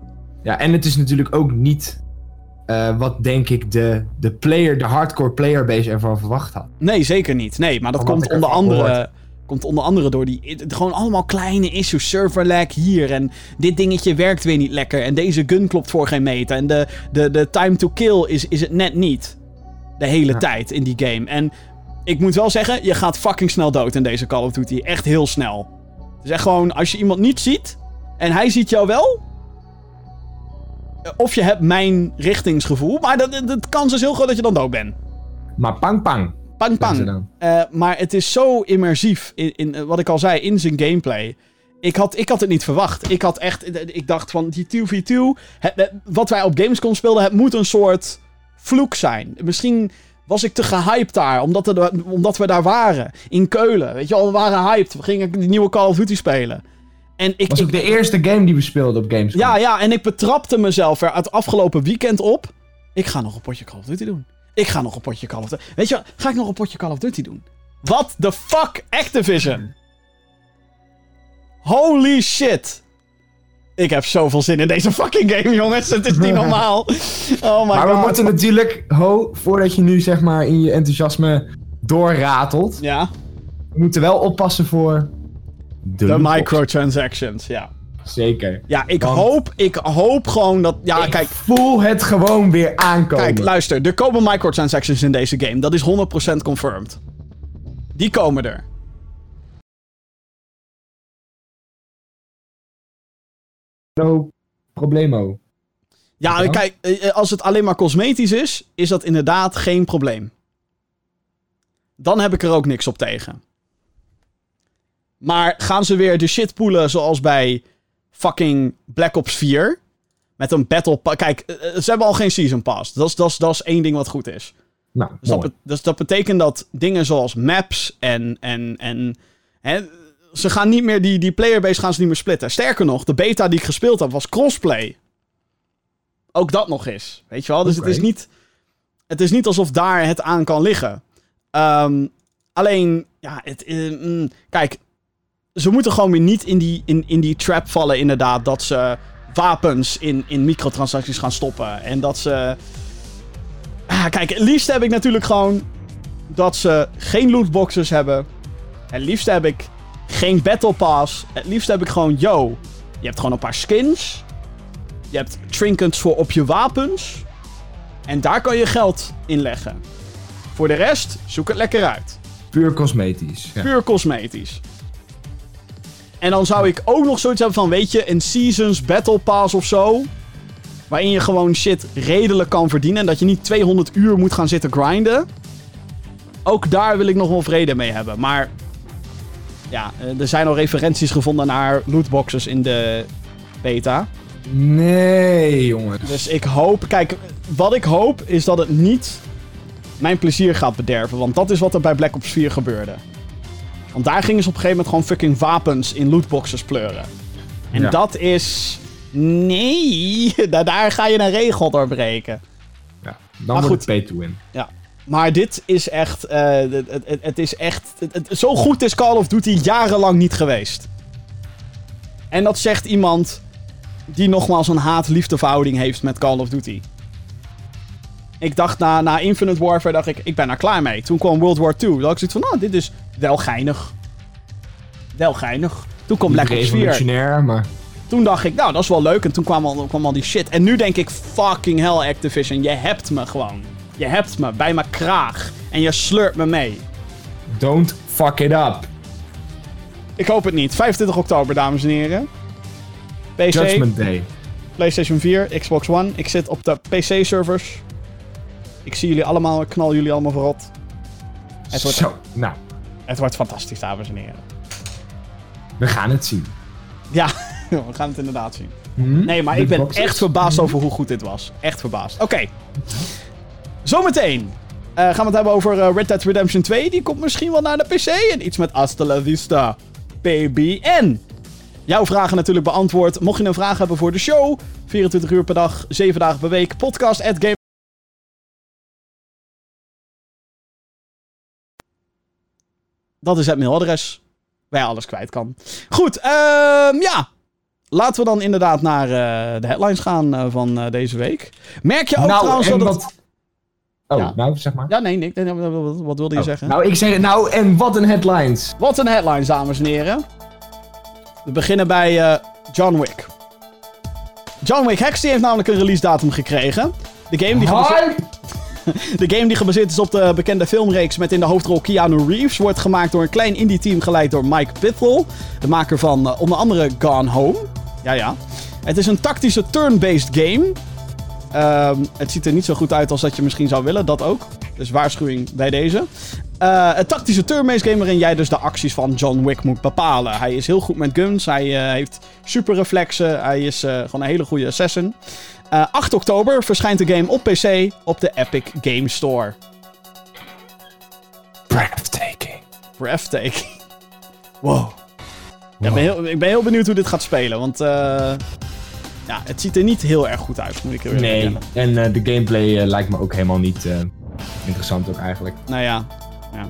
Ja, en het is natuurlijk ook niet eh, wat denk ik de, de player, de hardcore playerbase ervan verwacht had. Nee, zeker niet. Nee, maar dat komt onder, andere, komt onder andere door die. Gewoon allemaal kleine issues. Server lag hier. En dit dingetje werkt weer niet lekker. En deze gun klopt voor geen meter. En de, de, de time to kill is, is het net niet. De hele Ja. tijd in die game. En ik moet wel zeggen, je gaat fucking snel dood in deze Call of Duty. Echt heel snel. Het is echt gewoon, als je iemand niet ziet. En hij ziet jou wel. eh, Of je hebt mijn richtingsgevoel. Maar dat, dat, de kans is heel groot dat je dan dood bent. Maar pang pang. Pang pang. Eh, maar het is zo immersief in, in eh, wat ik al zei, in zijn gameplay. Ik had, ik had het niet verwacht. Ik had echt, eh, ik dacht van die 2v2, het- het- wat wij op Gamescom speelden, het moet een soort vloek zijn. Misschien was ik te gehyped daar, omdat, er, omdat we daar waren. In Keulen, weet je we waren hyped. We gingen die nieuwe Call of Duty spelen. En ik, was ik, ook de eerste game die we speelden op Gamescom. ja, ja, en ik betrapte mezelf er het afgelopen weekend op. Ik ga nog een potje Call of Duty doen. Ik ga nog een potje Call of Duty. Weet je, ga ik nog een potje Call of Duty doen? What the fuck, Activision? Holy shit. Ik heb zoveel zin in deze fucking game, jongens. Het is niet normaal. Oh my maar god. we moeten natuurlijk, ho, voordat je nu zeg maar in je enthousiasme doorratelt, Ja, we moeten wel oppassen voor de, microtransactions, ja. Zeker. Ja, ik Want- hoop, ik hoop gewoon dat... Ja, ik kijk, voel het gewoon weer aankomen. Kijk, luister. Er komen microtransactions in deze game. Dat is 100% confirmed. Die komen er. No problemo. Ja, Ja. kijk. eh, Als het alleen maar cosmetisch is, is dat inderdaad geen probleem. Dan heb ik er ook niks op tegen. Maar gaan ze weer de shit poelen zoals bij fucking Black Ops 4? Met een battle pass. Kijk, eh, eh, ze hebben al geen season pass. Dat is, dat, is, dat is één ding wat goed is. Nou, Dus dat, dus dat betekent dat dingen zoals maps en. en, en hè, ze gaan niet meer. Die, die playerbase gaan ze niet meer splitten. Sterker nog, de beta die ik gespeeld heb was crossplay. Ook dat nog eens. Weet je wel? Dus het is niet. Het is niet alsof daar het aan kan liggen. Ehm, alleen, ja, het, eh, mm, kijk. Ze moeten gewoon weer niet in die, in, in die trap vallen, inderdaad. Dat ze wapens in, in microtransacties gaan stoppen. En dat ze. Ah, kijk, het liefst heb ik natuurlijk gewoon dat ze geen lootboxes hebben. Het liefst heb ik geen battle pass. Het liefst heb ik gewoon, yo, je hebt gewoon een paar skins. Je hebt trinkets voor op je wapens. En daar kan je geld in leggen. Voor de rest, zoek het lekker uit. Puur cosmetisch. Ja. Puur cosmetisch. En dan zou ik ook nog zoiets hebben van, weet je, een Seasons Battle Pass of zo. Waarin je gewoon shit redelijk kan verdienen. En dat je niet 200 uur moet gaan zitten grinden. Ook daar wil ik nog wel vrede mee hebben. Maar ja, eh, er zijn al referenties gevonden naar lootboxes in de beta. Nee, jongens. Dus ik hoop, kijk, wat ik hoop is dat het niet mijn plezier gaat bederven. Want dat is wat er bij Black Ops 4 gebeurde. Want daar gingen ze op een gegeven moment gewoon fucking wapens in lootboxes pleuren. En Ja. dat is. Nee, daar, daar ga je een regel doorbreken. Ja, dan Maar wordt goed. het pay to win. Ja. Maar dit is echt. eh, het, het, het- is echt. het- zo goed is Call of Duty jarenlang niet geweest. En dat zegt iemand die nogmaals een haat-liefde verhouding heeft met Call of Duty. Ik dacht na, na Infinite Warfare, dacht ik, ik ben er klaar mee. Toen kwam World War II. Toen dacht ik zoiets van, nou, dit is wel geinig. Wel geinig. Toen kwam Black Ops 4. revolutionair, maar... Toen dacht ik, nou, dat is wel leuk. En toen kwam al, kwam al die shit. En nu denk ik, fucking hell, Activision. Je hebt me gewoon. Je hebt me bij mijn kraag. En je sleurt me mee. Don't fuck it up. Ik hoop het niet. 25 oktober, dames en heren. PC, Judgment Day. PlayStation 4, Xbox One. Ik zit op de PC-servers. Ik zie jullie allemaal, ik knal jullie allemaal verrot. Het wordt, Zo, nou, het wordt fantastisch, dames en heren. we gaan het zien. Ja, we gaan het inderdaad zien. Hm? Nee, maar ik ben boxes? echt verbaasd over hoe goed dit was. Echt verbaasd. Oké. Zometeen eh, gaan we het hebben over eh, Red Dead Redemption 2. Die komt misschien wel naar de PC. En iets met Hasta la Vista, baby. En Jouw vragen natuurlijk beantwoord. Mocht je een vraag hebben voor de show, 24 uur per dag, 7 dagen per week, podcast at Dat is het mailadres waar je alles kwijt kan. Goed, ehm ja. Laten we dan inderdaad naar eh, de headlines gaan eh, van eh, deze week. Merk je ook nou, trouwens en dat wat... Oh, Ja. nou, zeg maar. Ja, nee, Nick. nee, Wat, wilde je Oh, zeggen? Nou, ik zeg, nou, en wat een headlines. Wat een headlines, dames en heren. We beginnen bij John Wick. John Wick Hex die heeft namelijk een release datum gekregen. De game, die gebaseerd, Hype! de game die gebaseerd is op de bekende filmreeks met in de hoofdrol Keanu Reeves... wordt gemaakt door een klein indie team geleid door Mike Bithell. De maker van eh, onder andere Gone Home. Ja, ja. Het is een tactische turn-based game. Ehm, het ziet er niet zo goed uit als dat je misschien zou willen, dat ook. Dus waarschuwing bij deze. Eh, een tactische turn-based game waarin jij dus de acties van John Wick moet bepalen. Hij is heel goed met guns, hij eh, heeft super reflexen, hij is eh, gewoon een hele goede assassin. Eh, 8 oktober verschijnt de game op PC op de Epic Game Store. Breathtaking. Breathtaking. Wow. Ja, ik, ben heel, ik ben heel benieuwd hoe dit gaat spelen, want eh, ja, het ziet er niet heel erg goed uit, moet ik eerlijk Nee, bekennen. en eh, de gameplay eh, lijkt me ook helemaal niet eh, interessant ook eigenlijk. Nou ja. ja.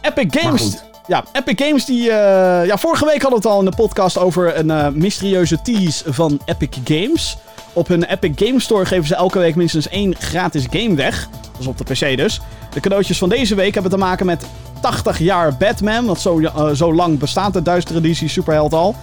Epic Games. Ja, Epic Games die... eh, ja, vorige week hadden we het al in de podcast over een eh, mysterieuze tease van Epic Games. Op hun Epic Game Store geven ze elke week minstens één gratis game weg. Dat is op de PC dus. De cadeautjes van deze week hebben te maken met 80 jaar Batman. Want zo, eh, zo lang bestaat de duistere DC superheld al.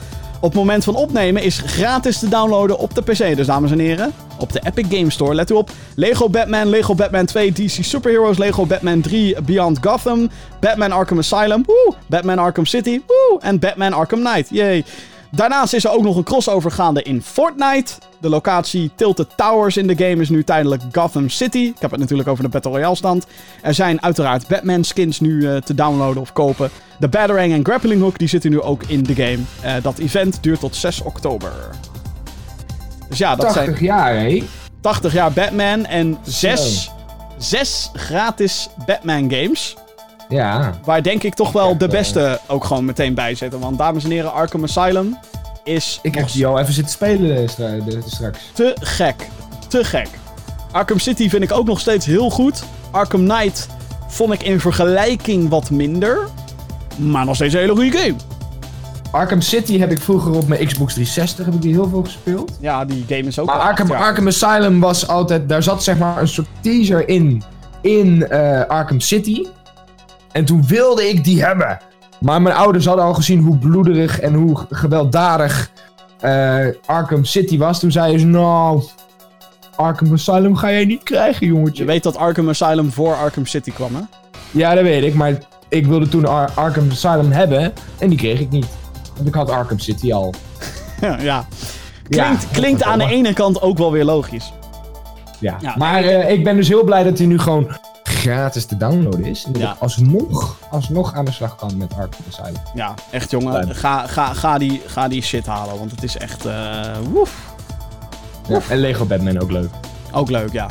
Op het moment van opnemen is gratis te downloaden op de PC. Dus dames en heren, op de Epic Game Store. Let u op. Lego Batman, Lego Batman 2, DC Superheroes, Lego Batman 3, Beyond Gotham, Batman Arkham Asylum, woe, Batman Arkham City, woe, en Batman Arkham Knight. Yay. Daarnaast is er ook nog een crossover gaande in Fortnite. De locatie Tilted Towers in de game is nu tijdelijk Gotham City. Ik heb het natuurlijk over de Battle Royale stand. Er zijn uiteraard Batman skins nu eh, te downloaden of kopen. De Batarang en Grappling Hook die zitten nu ook in de game. Eh, dat event duurt tot 6 oktober. Dus ja, dat 80 zijn jaar, hé. 80 jaar Batman en 6 zes gratis Batman games. Ja. Waar denk ik toch wel de eh, beste ook gewoon meteen bij zitten. Want dames en heren, Arkham Asylum is Ik heb die al even zitten spelen eh, straks. te gek. Te gek. Arkham City vind ik ook nog steeds heel goed. Arkham Knight vond ik in vergelijking wat minder. Maar nog steeds een hele goede game. Arkham City heb ik vroeger op mijn Xbox 360 heb ik die heel veel gespeeld. Ja, die game is ook Maar Arkham. Arkham Asylum was altijd... Daar zat zeg maar een soort teaser in. In eh, Arkham City. En toen wilde ik die hebben. Maar mijn ouders hadden al gezien hoe bloederig en hoe gewelddadig eh, Arkham City was. Toen zeiden ze, nou... Arkham Asylum ga jij niet krijgen, jongetje. Je weet dat Arkham Asylum voor Arkham City kwam, hè? Ja, dat weet ik. Maar ik wilde toen Ar- Arkham Asylum hebben. En die kreeg ik niet. Want ik had Arkham City al. ja. Ja, Klinkt, klinkt aan de ene kant ook wel weer logisch. Ja. Ja. Maar eh, ik ben dus heel blij dat hij nu gewoon gratis te downloaden is. En dat Ja. ik alsnog, alsnog aan de slag kan met Arkham Asylum. Ja, echt jongen. Ga, ga, ga, die, ga die shit halen, want het is echt... eh, woef. Ja. En Lego Batman ook leuk. Ook leuk, ja.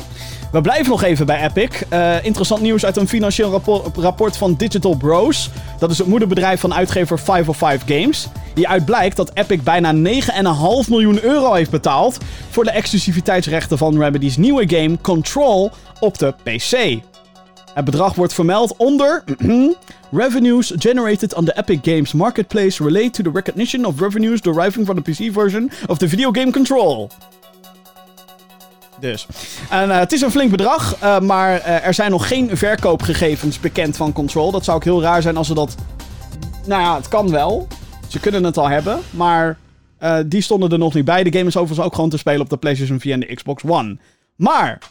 We blijven nog even bij Epic. Eh, interessant nieuws uit een financieel rappo- rapport van Digital Bros. Dat is het moederbedrijf van uitgever 505 Games. Hieruit blijkt dat Epic bijna 9,5 miljoen euro heeft betaald... voor de exclusiviteitsrechten van Remedy's nieuwe game Control op de PC. Het bedrag wordt vermeld onder... Revenues generated on the Epic Games Marketplace relate to the recognition of revenues deriving from the PC version of the video game Control. Dus. En eh, het is een flink bedrag, eh, maar eh, er zijn nog geen verkoopgegevens bekend van Control. Dat zou ook heel raar zijn als ze dat... Nou ja, het kan wel. Ze kunnen het al hebben, maar die stonden er nog niet bij. De game is overigens ook gewoon te spelen op de PlayStation 4 en de Xbox One. Maar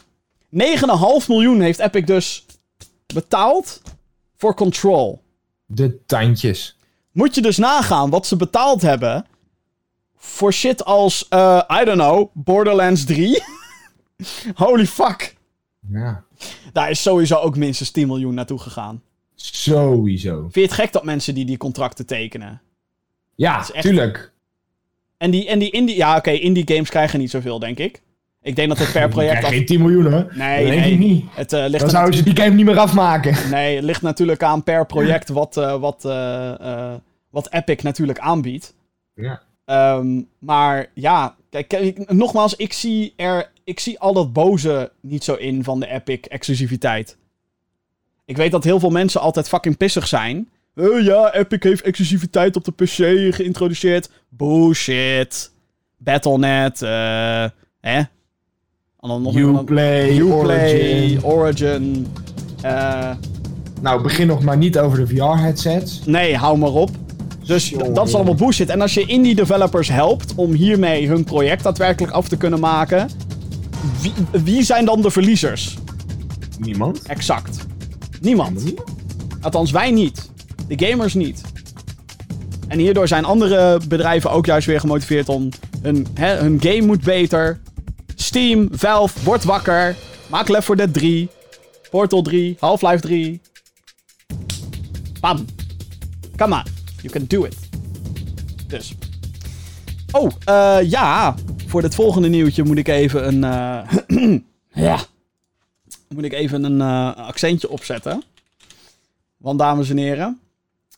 9,5 miljoen heeft Epic dus betaald voor Control. De tandjes. Moet je dus nagaan wat ze betaald hebben voor shit als, eh, I don't know, Borderlands 3. Holy fuck. Ja. Daar is sowieso ook minstens 10 miljoen naartoe gegaan. Sowieso. Vind je het gek dat mensen die die contracten tekenen? Ja, echt- tuurlijk. En die, en die indie... Ja, oké, indie games krijgen niet zoveel, denk ik. Ik denk dat het per Je project... af- geen 10 miljoen hoor. Nee, dat denk nee. ik niet. Het, eh, ligt Dan zouden ze die game niet meer afmaken. Nee, het ligt natuurlijk aan per project wat, eh, wat, eh, wat Epic natuurlijk aanbiedt. Ja. Ehm, maar ja, kijk, nogmaals, ik zie, er, ik zie al dat boze niet zo in van de Epic-exclusiviteit. Ik weet dat heel veel mensen altijd fucking pissig zijn. Eh, ja, Epic heeft exclusiviteit op de PC geïntroduceerd. Bullshit. Battle.net, eh... hè? En dan nog een- Uplay, Origin. Origin. eh, Nou, begin nog maar niet over de VR-headsets. nee, hou maar op. Dus dat is allemaal bullshit. En als je indie developers helpt om hiermee hun project daadwerkelijk af te kunnen maken, wie, wie zijn dan de verliezers? Niemand. Exact. Niemand. Althans, wij niet. De gamers niet. En hierdoor zijn andere bedrijven ook juist weer gemotiveerd om hun, hè, hun game moet beter. Steam, Valve, word wakker. Maak Left 4 Dead 3. Portal 3, Half-Life 3. Bam. Come on. You can do it. Dus. Oh, eh ja. Voor dit volgende nieuwtje moet ik even een... eh, ja. Moet ik even een eh, accentje opzetten. Want dames en heren.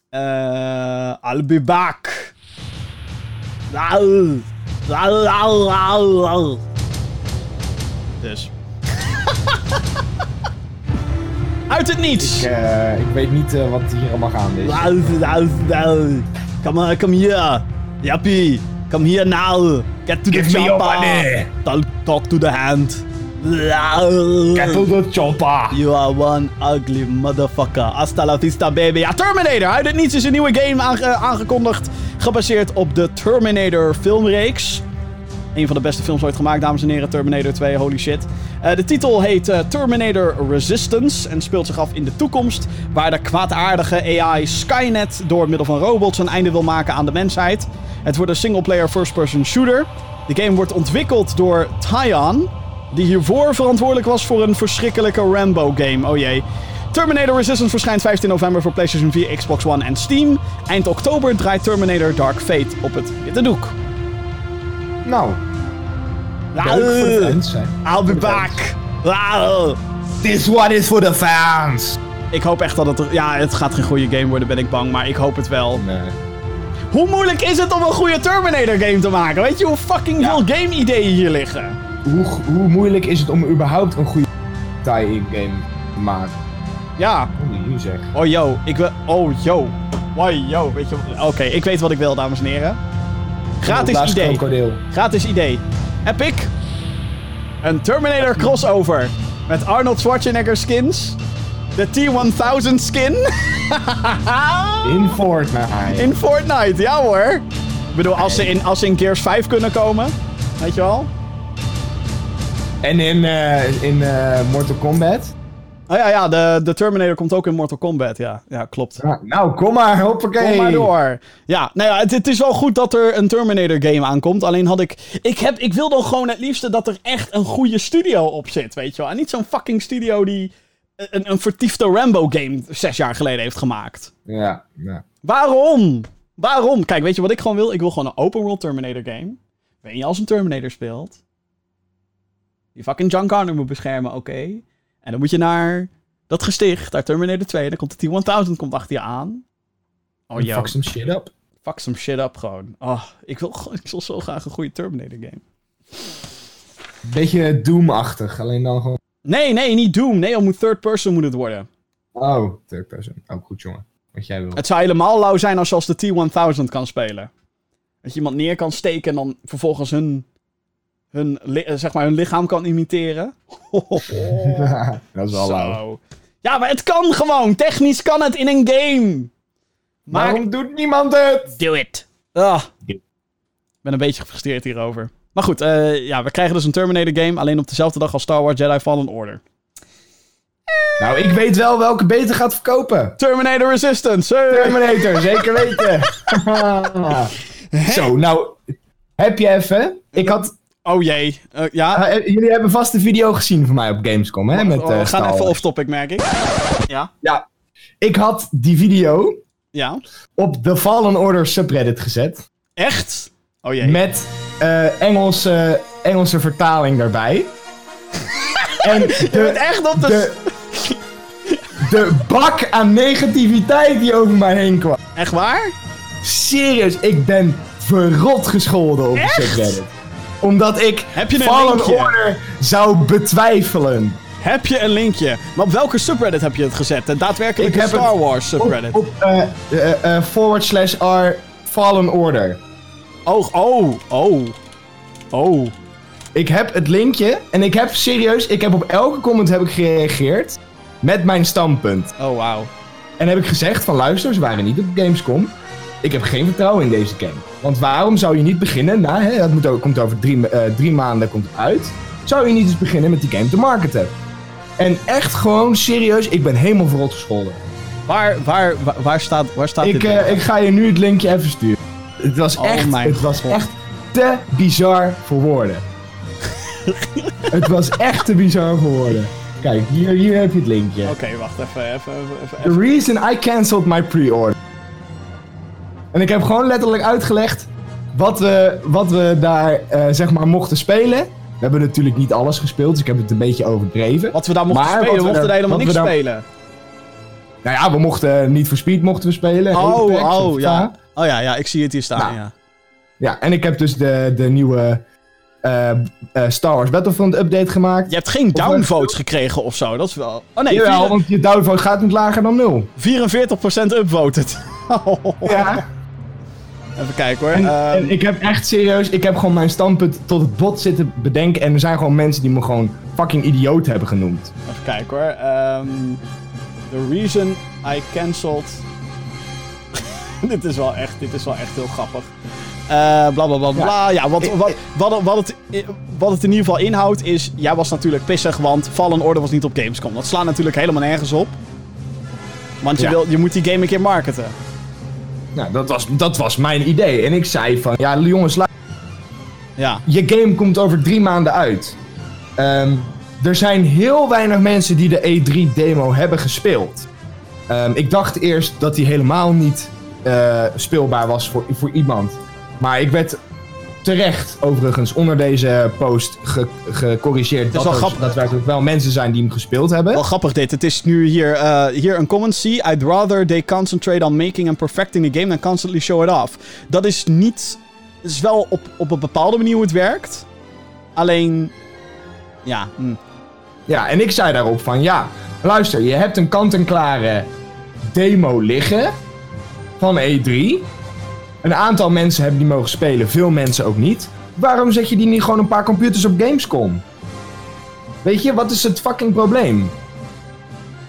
eh I'll be back. Au, au, au, au. Dus. Uit het niets. Ik, eh, ik weet niet eh, wat hier allemaal gaande is. On, come here. Yappie. Come here now. Get to the Give me your chopper. money. Talk, talk to the hand. Get to the chopper. You are one ugly motherfucker. Hasta la vista, baby. Ja, Terminator. Uit het niets is een nieuwe game aange- aangekondigd. Gebaseerd op de Terminator filmreeks. Een van de beste films ooit gemaakt, dames en heren. Terminator 2, holy shit. Eh, de titel heet eh, Terminator Resistance en speelt zich af in de toekomst, waar de kwaadaardige AI Skynet door middel van robots een einde wil maken aan de mensheid. Het wordt een single-player first-person shooter. De game wordt ontwikkeld door Tyon, die hiervoor verantwoordelijk was voor een verschrikkelijke Rambo-game. Oh jee. Terminator Resistance verschijnt 15 november voor PlayStation 4, Xbox One en Steam. Eind oktober draait Terminator Dark Fate op het witte doek. Nou, leuk voor de fans. hè. I'll be back. Wow. This one is for the fans. Ik hoop echt dat het... Ja, het gaat geen goede game worden, ben ik bang. Maar ik hoop het wel. Nee. Hoe moeilijk is het om een goede Terminator game te maken? Weet je hoe fucking Ja. veel game ideeën hier liggen? Hoe, hoe moeilijk is het om überhaupt een goede tie-in game te maken? Ja. Nu zeggen? Oh, yo. Ik wil... Oh, yo. Why, yo. Weet je... wat- Oké, ik weet wat ik wil, dames en heren. Gratis idee. Gratis idee. Epic. Een Terminator crossover. Met Arnold Schwarzenegger skins. De T-1000 skin. In Fortnite. In Fortnite, ja hoor. Ik bedoel, als ze, in, als ze in Gears 5 kunnen komen. Weet je wel? En in, eh, in eh, Mortal Kombat. Oh ja, ja, de, de Terminator komt ook in Mortal Kombat. Ja, ja klopt. Ja, nou, kom maar, hoppakee. Kom maar door. Ja, nou ja, het, het is wel goed dat er een Terminator game aankomt. Alleen had ik... Ik, heb, ik wil dan gewoon het liefste dat er echt een goede studio op zit, weet je wel. En niet zo'n fucking studio die een, een vertiefde Rambo game zes jaar geleden heeft gemaakt. Ja, ja. Waarom? Waarom? Kijk, weet je wat ik gewoon wil? Ik wil gewoon een open world Terminator game. Waarin je als een Terminator speelt. Die fucking John Connor moet beschermen, oké. En dan moet je naar dat gesticht, naar Terminator 2. En dan komt de T-1000 komt achter je aan. Oh, yo. Fuck some shit up. Fuck some shit up gewoon. Oh, ik wil, gewoon- ik wil zo graag een goede Terminator game. Beetje Doom-achtig, alleen dan gewoon... Nee, nee, niet Doom. Nee, het moet third person moet het worden. Oh, third person. Ook goed, jongen. Wat jij wil. Het zou helemaal lauw zijn als je als de T-1000 kan spelen. Dat je iemand neer kan steken en dan vervolgens hun, hun, li- eh, zeg maar hun lichaam kan imiteren. dat is wel lauw. Ja, maar het kan gewoon. Technisch kan het in een game. Maar... Waarom doet niemand het? Do it. Ah. Ik ben een beetje gefrustreerd hierover. Maar goed, eh, ja, we krijgen dus een Terminator game. Alleen op dezelfde dag als Star Wars Jedi Fallen Order. Nou, ik weet wel welke beter gaat verkopen. Terminator Resistance. hey. Terminator, zeker weten. Zo, nou, heb je even... Ik had... Oh jee. Eh, ja. eh, jullie hebben vast een video gezien van mij op Gamescom, hè? Met, Oh, eh, we gaan even off-topic, merk ik. Ja. Ja, ik had die video Ja. op de Fallen Order subreddit gezet. Echt? Oh jee. Met Engelse, Engelse vertaling daarbij. en Je bent de, echt op de... de, de bak aan negativiteit die over mij heen kwam. Echt waar? Serieus, ik ben verrot gescholden op de subreddit. Omdat ik Heb je een Fallen linkje? Order zou betwijfelen. Heb je een linkje? Maar op welke subreddit heb je het gezet? De daadwerkelijke heb Star het Wars subreddit. Op, op eh, eh, forward slash R Fallen Order. Oh, oh, oh. Oh. Ik heb het linkje en ik heb serieus, ik heb op elke comment heb ik gereageerd met mijn standpunt. Oh, wauw. En heb ik gezegd van luister, ze waren niet op Gamescom. Ik heb geen vertrouwen in deze game. Want waarom zou je niet beginnen, na, hè, dat moet ook, komt over drie, eh, drie maanden komt het uit. Zou je niet eens beginnen met die game te marketen? En echt gewoon serieus, ik ben helemaal verrot gescholden. Waar, waar, waar, waar staat, waar staat Ik, dit? eh, ik ga je nu het linkje even sturen. Het was Oh echt, het was echt te bizar voor woorden. het was echt te bizar voor woorden. Kijk, hier, hier heb je het linkje. Oké, wacht even, even, even, The even. reason I cancelled my pre-order. En ik heb gewoon letterlijk uitgelegd wat we, wat we daar eh, zeg maar mochten spelen. We hebben natuurlijk niet alles gespeeld, dus ik heb het een beetje overdreven. Wat we daar mochten Maar spelen, we mochten daar- helemaal niks daar- spelen. Nou ja, we mochten niet voor Speed mochten we spelen. Oh, oh, ja. Oh ja, ja, ik zie het hier staan, Nou, ja. Ja, en ik heb dus de, de nieuwe eh, eh, Star Wars Battlefront update gemaakt. Je hebt geen Of- downvotes gekregen of zo, dat is wel... Oh nee, Jawel, vier- want je downvote gaat niet lager dan nul. 44% upvoted. Ja. Even kijken hoor. En, Ehm, en ik heb echt serieus, ik heb gewoon mijn standpunt tot het bot zitten bedenken. En er zijn gewoon mensen die me gewoon fucking idioot hebben genoemd. Even kijken hoor. Ehm, the reason I cancelled. dit, is wel echt, dit is wel echt heel grappig. Eh bla bla bla bla. Ja, wat, wat, wat, wat, het, wat het in ieder geval inhoudt is. Jij was natuurlijk pissig, want Fallen Order was niet op Gamescom. Dat slaat natuurlijk helemaal nergens op. Want je, Ja. wil, je moet die game een keer marketen. Nou, dat was, dat was mijn idee. En ik zei van, ja jongens, Ja. je game komt over drie maanden uit. Ehm, er zijn heel weinig mensen die de E3-demo hebben gespeeld. Ehm, ik dacht eerst dat die helemaal niet eh, speelbaar was voor, voor iemand. Maar ik werd terecht, overigens, onder deze post ge- gecorrigeerd. is Dat wel er grappig. daadwerkelijk wel mensen zijn die hem gespeeld hebben. Wel grappig dit. Het is nu hier, eh, hier een comment. See, I'd rather they concentrate on making and perfecting the game than constantly show it off. Dat is niet... Het is wel op, op een bepaalde manier hoe het werkt. Alleen... Ja, hm. Ja, en ik zei daarop van ja, luister, je hebt een kant-en-klare demo liggen van E3. Een aantal mensen hebben die mogen spelen, veel mensen ook niet. Waarom zet je die niet gewoon een paar computers op Gamescom? Weet je, wat is het fucking probleem?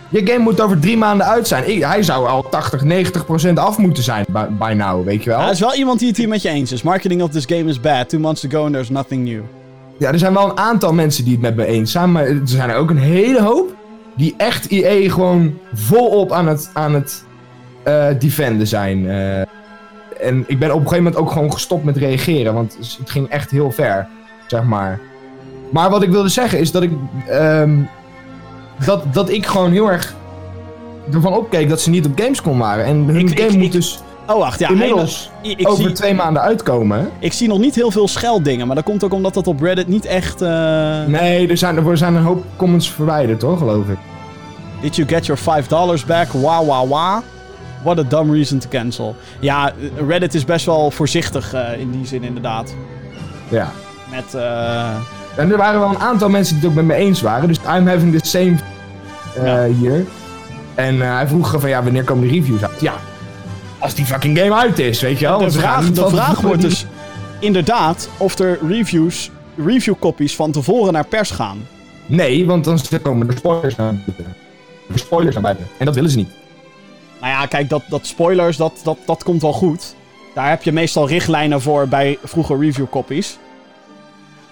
Je game moet over drie maanden uit zijn. Ik- hij zou al 80, 90 procent af moeten zijn by, by now, weet je wel? er is wel iemand die het hier met je eens is. Marketing of this game is bad. Two months to go and there's nothing new. Ja, er zijn wel een aantal mensen die het met me eens zijn, maar er zijn er ook een hele hoop die echt EA gewoon volop aan het, aan het eh, defenden zijn. Eh, en ik ben op een gegeven moment ook gewoon gestopt met reageren, want het ging echt heel ver, zeg maar. Maar wat ik wilde zeggen is dat ik, ehm, dat, dat ik gewoon heel erg ervan opkeek dat ze niet op Gamescom waren. En hun Ik- game ik- moet ik- dus Oh, wacht. Ja, inmiddels ik, over zie, twee maanden uitkomen. ik zie nog niet heel veel scheldingen. Maar dat komt ook omdat dat op Reddit niet echt... eh, Nee, er zijn, er zijn een hoop comments verwijderd hoor, geloof ik. Did you get your $5 back? Wah, wah, wah. What a dumb reason to cancel. Ja, Reddit is best wel voorzichtig eh, in die zin inderdaad. Ja. Met, eh, En er waren wel een aantal mensen die het ook met me eens waren. Dus I'm having the same Ja. hier. En hij vroeg van ja, wanneer komen de reviews uit? Ja, als die fucking game uit is, weet je wel. de vraag, de vraag wordt dus inderdaad of er reviews, review copies van tevoren naar pers gaan. Nee, want dan komen er spoilers naar. Er spoilers naar buiten. En dat willen ze niet. Nou ja, kijk, dat, dat spoilers, dat, dat, dat komt wel goed. Daar heb je meestal richtlijnen voor bij vroege review copies.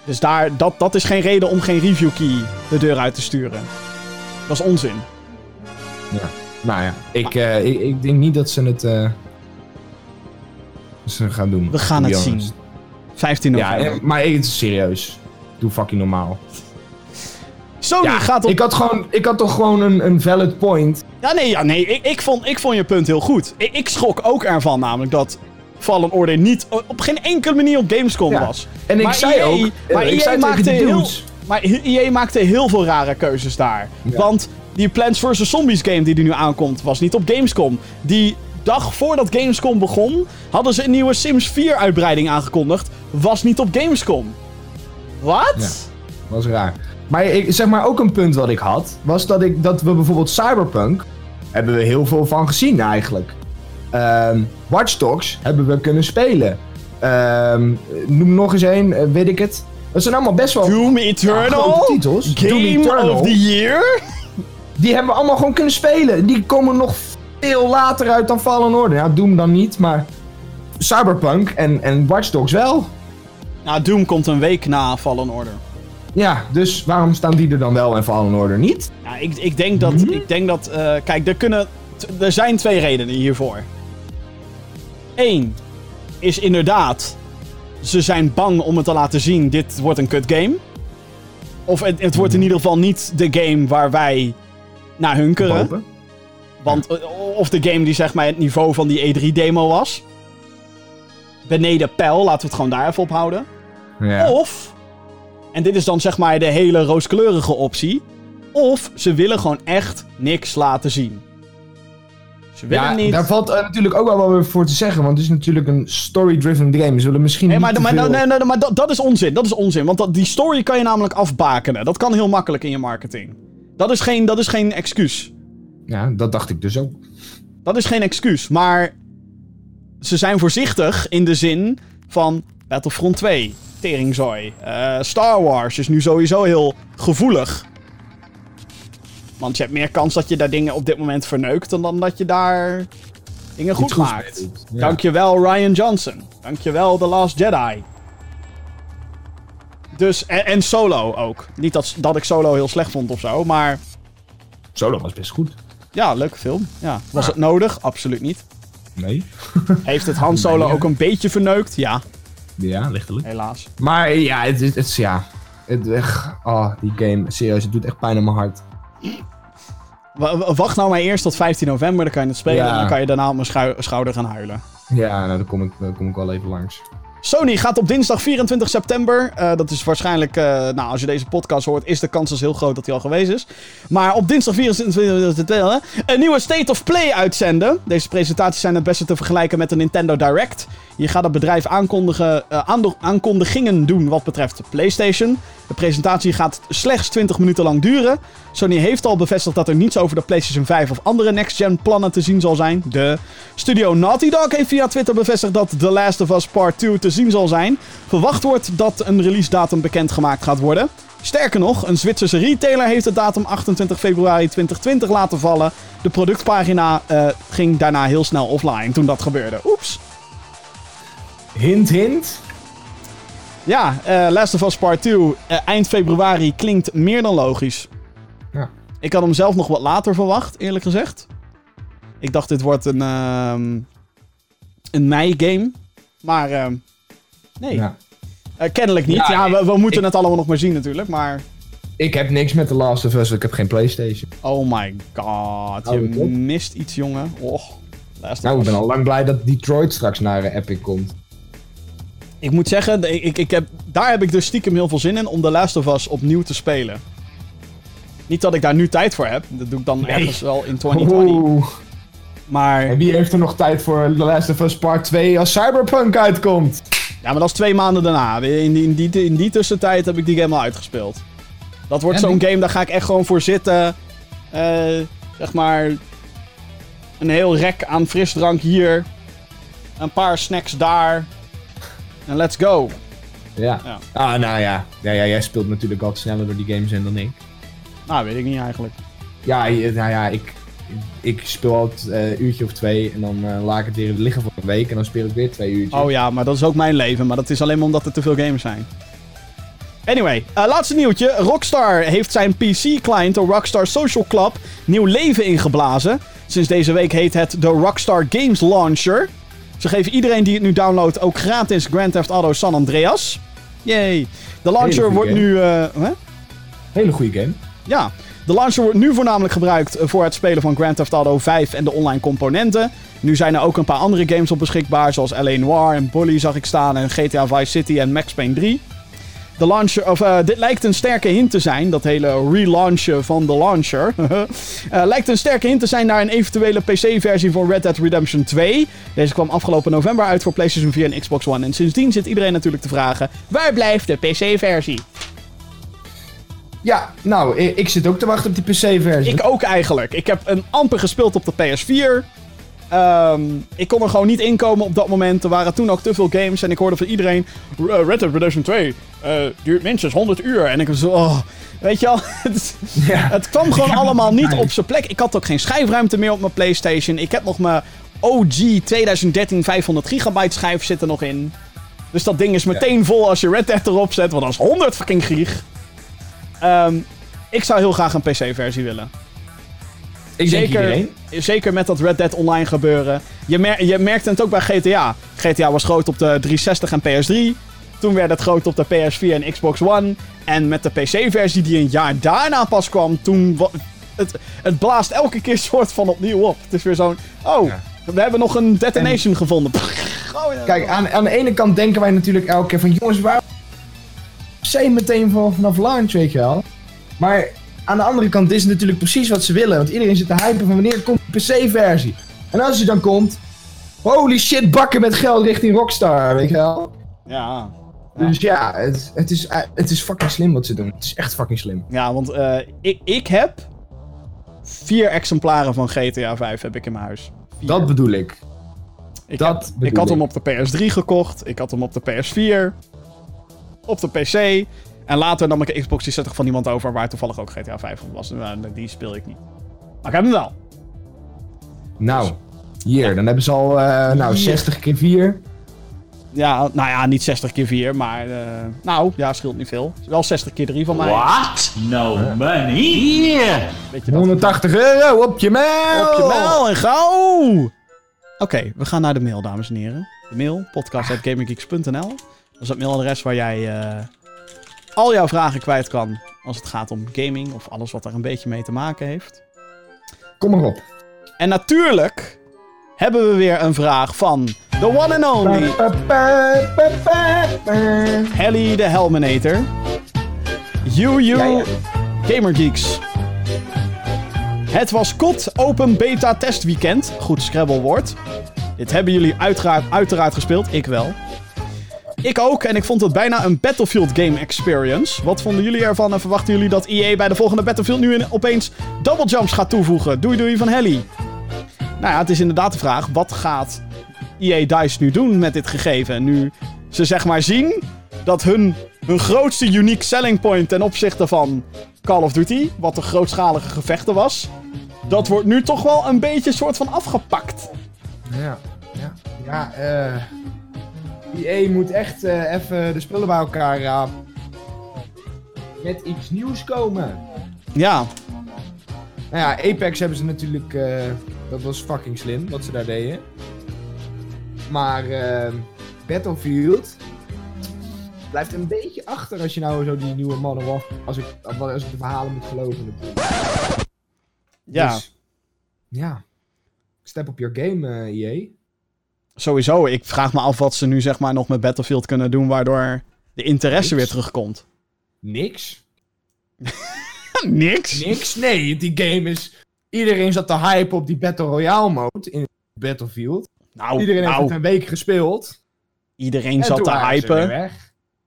Dus daar, dat, dat is geen reden om geen review key de deur uit te sturen. Dat is onzin. Ja. Nou ja, ik, eh, ik, ik denk niet dat ze het eh, ze gaan doen. We gaan het zien. honest. 15 Ja, november. eh, maar het is serieus. Doe fucking normaal. Sony Ja, gaat op... ik, had gewoon, ik had toch gewoon een, een valid point. Ja, nee, ja, nee ik, ik, vond, ik vond je punt heel goed. Ik, ik schrok ook ervan namelijk dat Fallen Order niet op geen enkele manier op Gamescom Ja. was. En ik Maar zei EA ook... maar ik EA zei maakte heel-. Maar EA maakte heel veel rare keuzes daar. Ja. Want die Plants vs. Zombies game die er nu aankomt, was niet op Gamescom. Die dag voordat Gamescom begon, hadden ze een nieuwe Sims 4 uitbreiding aangekondigd. Was niet op Gamescom. Wat? Ja. was raar. Maar ik, zeg maar ook een punt wat ik had, was dat, ik, dat we bijvoorbeeld Cyberpunk, hebben we heel veel van gezien eigenlijk. Ehm Watch Dogs hebben we kunnen spelen. Ehm, noem nog eens één, eh, weet ik het. Dat zijn allemaal best wel Doom Eternal? titels. Doom Game Eternal, of the Year? Die hebben we allemaal gewoon kunnen spelen. Die komen nog veel later uit dan Fallen Order. Ja, Doom dan niet, maar Cyberpunk en, en Watch Dogs wel. Nou, Doom komt een week na Fallen Order. Ja, dus waarom staan die er dan wel en Fallen Order niet? Ja, ik, ik denk dat. Ik denk dat eh, kijk, er, kunnen, er zijn twee redenen hiervoor. Eén is inderdaad. Ze zijn bang om het te laten zien: dit wordt een kut game. Of het, het wordt in ieder geval niet de game waar wij naar hunkeren. Hopen. Want, eh, of de game die zeg maar het niveau van die E3-demo was. Beneden pijl, laten we het gewoon daar even op houden. Ja. Of, en dit is dan zeg maar de hele rooskleurige optie. Of ze willen gewoon echt niks laten zien. Ze willen Ja, niet. daar valt eh, natuurlijk ook wel wat weer voor te zeggen, want het is natuurlijk een story-driven game. Ze willen misschien Nee, maar, maar, veel- nee, nee, nee, maar dat, dat is onzin. Dat is onzin. Want dat, die story kan je namelijk afbakenen. Dat kan heel makkelijk in je marketing. Dat is geen, dat is geen excuus. Ja, dat dacht ik dus ook. Dat is geen excuus. Maar ze zijn voorzichtig in de zin van Battlefront 2, Teringzooi. eh, Star Wars is nu sowieso heel gevoelig. Want je hebt meer kans dat je daar dingen op dit moment verneukt dan, dan dat je daar dingen goed maakt. Ja. Dankjewel Ryan Johnson. Dankjewel The Last Jedi. Dus, en, en Solo ook. Niet dat, dat ik Solo heel slecht vond of zo, maar Solo was best goed. ja, leuke film. Ja. Was Ja. het nodig? Absoluut niet. Nee. Heeft het Han Solo ook een beetje verneukt? Ja, Ja, lichtelijk. helaas. Maar ja, het is, het is ja. Het, echt, oh, die game, serieus, het doet echt pijn aan mijn hart. W- wacht nou maar eerst tot 15 november, dan kan je het spelen Ja. en dan kan je daarna op mijn schou- schouder gaan huilen. Ja, nou, dan kom ik, dan kom ik wel even langs. Sony gaat op dinsdag 24 september. eh, dat is waarschijnlijk, eh, nou, als je deze podcast hoort, is de kans dus heel groot dat hij al geweest is. Maar op dinsdag 24 september een nieuwe State of Play uitzenden. Deze presentaties zijn het beste te vergelijken met een Nintendo Direct. Hier gaat het bedrijf aankondigen, eh, aankondigingen doen wat betreft PlayStation. De presentatie gaat slechts 20 minuten lang duren. Sony heeft al bevestigd dat er niets over de PlayStation 5 of andere next-gen plannen te zien zal zijn. De studio Naughty Dog heeft via Twitter bevestigd dat The Last of Us Part 2 te zien zal zijn. Verwacht wordt dat een release datum bekendgemaakt gaat worden. Sterker nog, een Zwitserse retailer heeft de datum 28 februari 2020 laten vallen. De productpagina eh, ging daarna heel snel offline toen dat gebeurde. Oeps. Hint, hint. Ja, eh, Last of Us Part 2 eh, eind februari klinkt meer dan logisch. Ja. Ik had hem zelf nog wat later verwacht, eerlijk gezegd. Ik dacht dit wordt een, ehm een mei-game. Maar ehm, nee, Ja. Eh, kennelijk niet. Ja, Ja, we, we moeten ik- het allemaal nog maar zien natuurlijk. Maar Ik heb niks met The Last of Us, ik heb geen Playstation. oh my god, je op. mist iets jongen. Och, Last of Nou, ik ben al lang blij dat Detroit straks naar Epic komt. Ik moet zeggen, ik, ik, heb, daar heb ik dus stiekem heel veel zin in om The Last of Us opnieuw te spelen. Niet dat ik daar nu tijd voor heb. Dat doe ik dan Nee. ergens wel in 2020. Oeh. Maar, En wie heeft er nog tijd voor The Last of Us Part 2 als Cyberpunk uitkomt? ja, maar dat is twee maanden daarna. In die, in die, in die tussentijd heb ik die game al uitgespeeld. Dat wordt zo'n die- game, daar ga ik echt gewoon voor zitten. Eh, zeg maar... Een heel rek aan frisdrank hier. Een paar snacks daar. En let's go. Ja. Ja. Ah, nou ja. ja. Ja, jij speelt natuurlijk altijd sneller door die games heen dan ik. Nou, weet ik niet eigenlijk. Ja, nou ja, ik, ik speel altijd eh, een uurtje of twee en dan eh, laat ik het weer liggen voor een week en dan speel ik weer twee uurtjes. Oh ja, maar dat is ook mijn leven. Maar dat is alleen maar omdat er te veel games zijn. Anyway, eh, laatste nieuwtje. Rockstar heeft zijn PC-client, de Rockstar Social Club, nieuw leven ingeblazen. Sinds deze week heet het de Rockstar Games Launcher. Ze geven iedereen die het nu downloadt ook gratis Grand Theft Auto San Andreas. Yay. De launcher wordt game. nu... eh, hè? Hele goede game. Ja, de launcher wordt nu voornamelijk gebruikt eh, voor het spelen van Grand Theft Auto 5 en de online componenten. Nu zijn er ook een paar andere games op beschikbaar, zoals L.A. Noir en Bully zag ik staan en GTA Vice City en Max Payne 3. De launcher, of uh, dit lijkt een sterke hint te zijn, dat hele relaunchen van de launcher. uh, lijkt een sterke hint te zijn naar een eventuele PC-versie van Red Dead Redemption 2. Deze kwam afgelopen november uit voor PlayStation 4 en Xbox One. En sindsdien zit iedereen natuurlijk te vragen: waar blijft de PC-versie? Ja, nou, ik zit ook te wachten op die PC-versie. Ik ook eigenlijk. Ik heb een amper gespeeld op de PS4. Um, ik kon er gewoon niet inkomen op dat moment. Er waren toen ook te veel games. En ik hoorde van iedereen: Red Dead Redemption 2 uh, duurt minstens 100 uur. En ik was zo. Oh, weet je wel? het, ja. het kwam gewoon allemaal niet op zijn plek. Ik had ook geen schijfruimte meer op mijn PlayStation. Ik heb nog mijn OG 2013 500 gigabyte schijf zitten nog in. Dus dat ding is meteen ja. vol als je Red Dead erop zet. Want dat is 100 fucking gig. Um, ik zou heel graag een PC-versie willen. Ik zeker, zeker met dat Red Dead Online gebeuren. Je, mer je merkte het ook bij GTA. GTA was groot op de 360 en PS3. Toen werd het groot op de PS4 en Xbox One. En met de PC-versie die een jaar daarna pas kwam, toen... Het, het blaast elke keer soort van opnieuw op. Het is weer zo'n... Oh, we hebben nog een detonation gevonden. Oh, ja. Kijk, aan, aan de ene kant denken wij natuurlijk elke keer van... Jongens, waarom... Zijn meteen vanaf launch, weet je wel. Maar aan de andere kant is het natuurlijk precies wat ze willen. Want iedereen zit te hypen van wanneer komt de PC-versie. En als hij dan komt, holy shit, bakken met geld richting Rockstar, weet je wel. Ja. Dus ja, het, het, is, het is fucking slim wat ze doen. Het is echt fucking slim. Ja, want uh, ik, ik heb vier exemplaren van GTA 5 heb ik in mijn huis. Vier. Dat bedoel ik. Ik, dat heb, ik had hem op de PS3 gekocht. Ik had hem op de PS4. Op de PC. En later nam ik een Xbox 360 van iemand over waar toevallig ook GTA 5 op was. Nou, die speel ik niet. Maar ik heb hem wel. Nou, hier, dan hebben ze al uh, nou, 60 keer 4. Ja, nou ja, niet 60 keer 4, maar uh, nou, ja, scheelt niet veel. Wel 60 keer 3 van mij. What? No money? Yeah. 180 euro op je mail! Op je mail en gauw! Oké, okay, we gaan naar de mail, dames en heren. De mail, podcast.gaminggeeks.nl. Dat is het mailadres waar jij uh, al jouw vragen kwijt kan als het gaat om gaming of alles wat er een beetje mee te maken heeft. Kom maar op. En natuurlijk hebben we weer een vraag van the one and only Helly de Helminator. You, you, ja, ja. Gamergeeks. Het was KOT Open Beta Testweekend. Goed Scrabble woord. Dit hebben jullie uiteraard, uiteraard gespeeld. Ik wel. Ik ook, en ik vond het bijna een Battlefield game experience. Wat vonden jullie ervan en verwachten jullie dat EA bij de volgende Battlefield nu opeens double jumps gaat toevoegen? Doei doei van Helly. Nou ja, het is inderdaad de vraag, wat gaat EA DICE nu doen met dit gegeven? Nu ze zeg maar zien dat hun, hun grootste unique selling point ten opzichte van Call of Duty, wat de grootschalige gevechten was, dat wordt nu toch wel een beetje soort van afgepakt. Ja, ja, ja, eh... EA moet echt uh, even de spullen bij elkaar met iets nieuws komen. Ja. Nou ja, Apex hebben ze natuurlijk... Uh, dat was fucking slim, wat ze daar deden. Maar ehm, Battlefield blijft een beetje achter als je nou zo die nieuwe Modern Warfare... Als ik, als ik de verhalen moet geloven natuurlijk. Ja. Dus, ja. Step op your game, EA sowieso, ik vraag me af wat ze nu zeg maar nog met Battlefield kunnen doen, waardoor de interesse weer terugkomt. Niks. Niks? Niks? Nee, die game is... Iedereen zat te hype op die Battle Royale mode in Battlefield. Nou, Iedereen heeft nou. het een week gespeeld. Iedereen zat te hypen.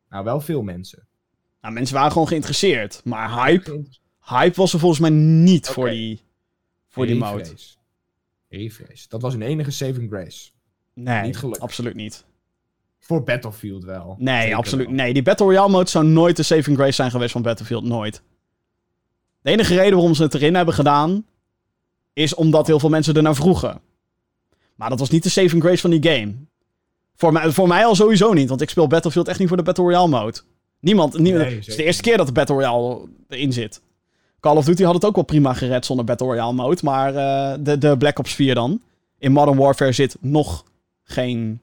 Nou, wel veel mensen. Nou, mensen waren gewoon geïnteresseerd. Maar hype, hype was er volgens mij niet voor die, voor die mode. Refresh. Dat was een enige saving grace. Nee, niet absoluut niet. Voor Battlefield wel. Nee, absoluut. Nee, die Battle Royale mode zou nooit de saving grace zijn geweest van Battlefield. Nooit. De enige reden waarom ze het erin hebben gedaan, is omdat heel veel mensen er naar vroegen. Maar dat was niet de saving grace van die game. Voor mij, voor mij al sowieso niet, want ik speel Battlefield echt niet voor de Battle Royale mode. Niemand, niemand het is de eerste keer dat de Battle Royale erin zit. Call of Duty had het ook wel prima gered zonder Battle Royale mode, maar uh, de, de Black Ops 4 dan. In Modern Warfare zit nog geen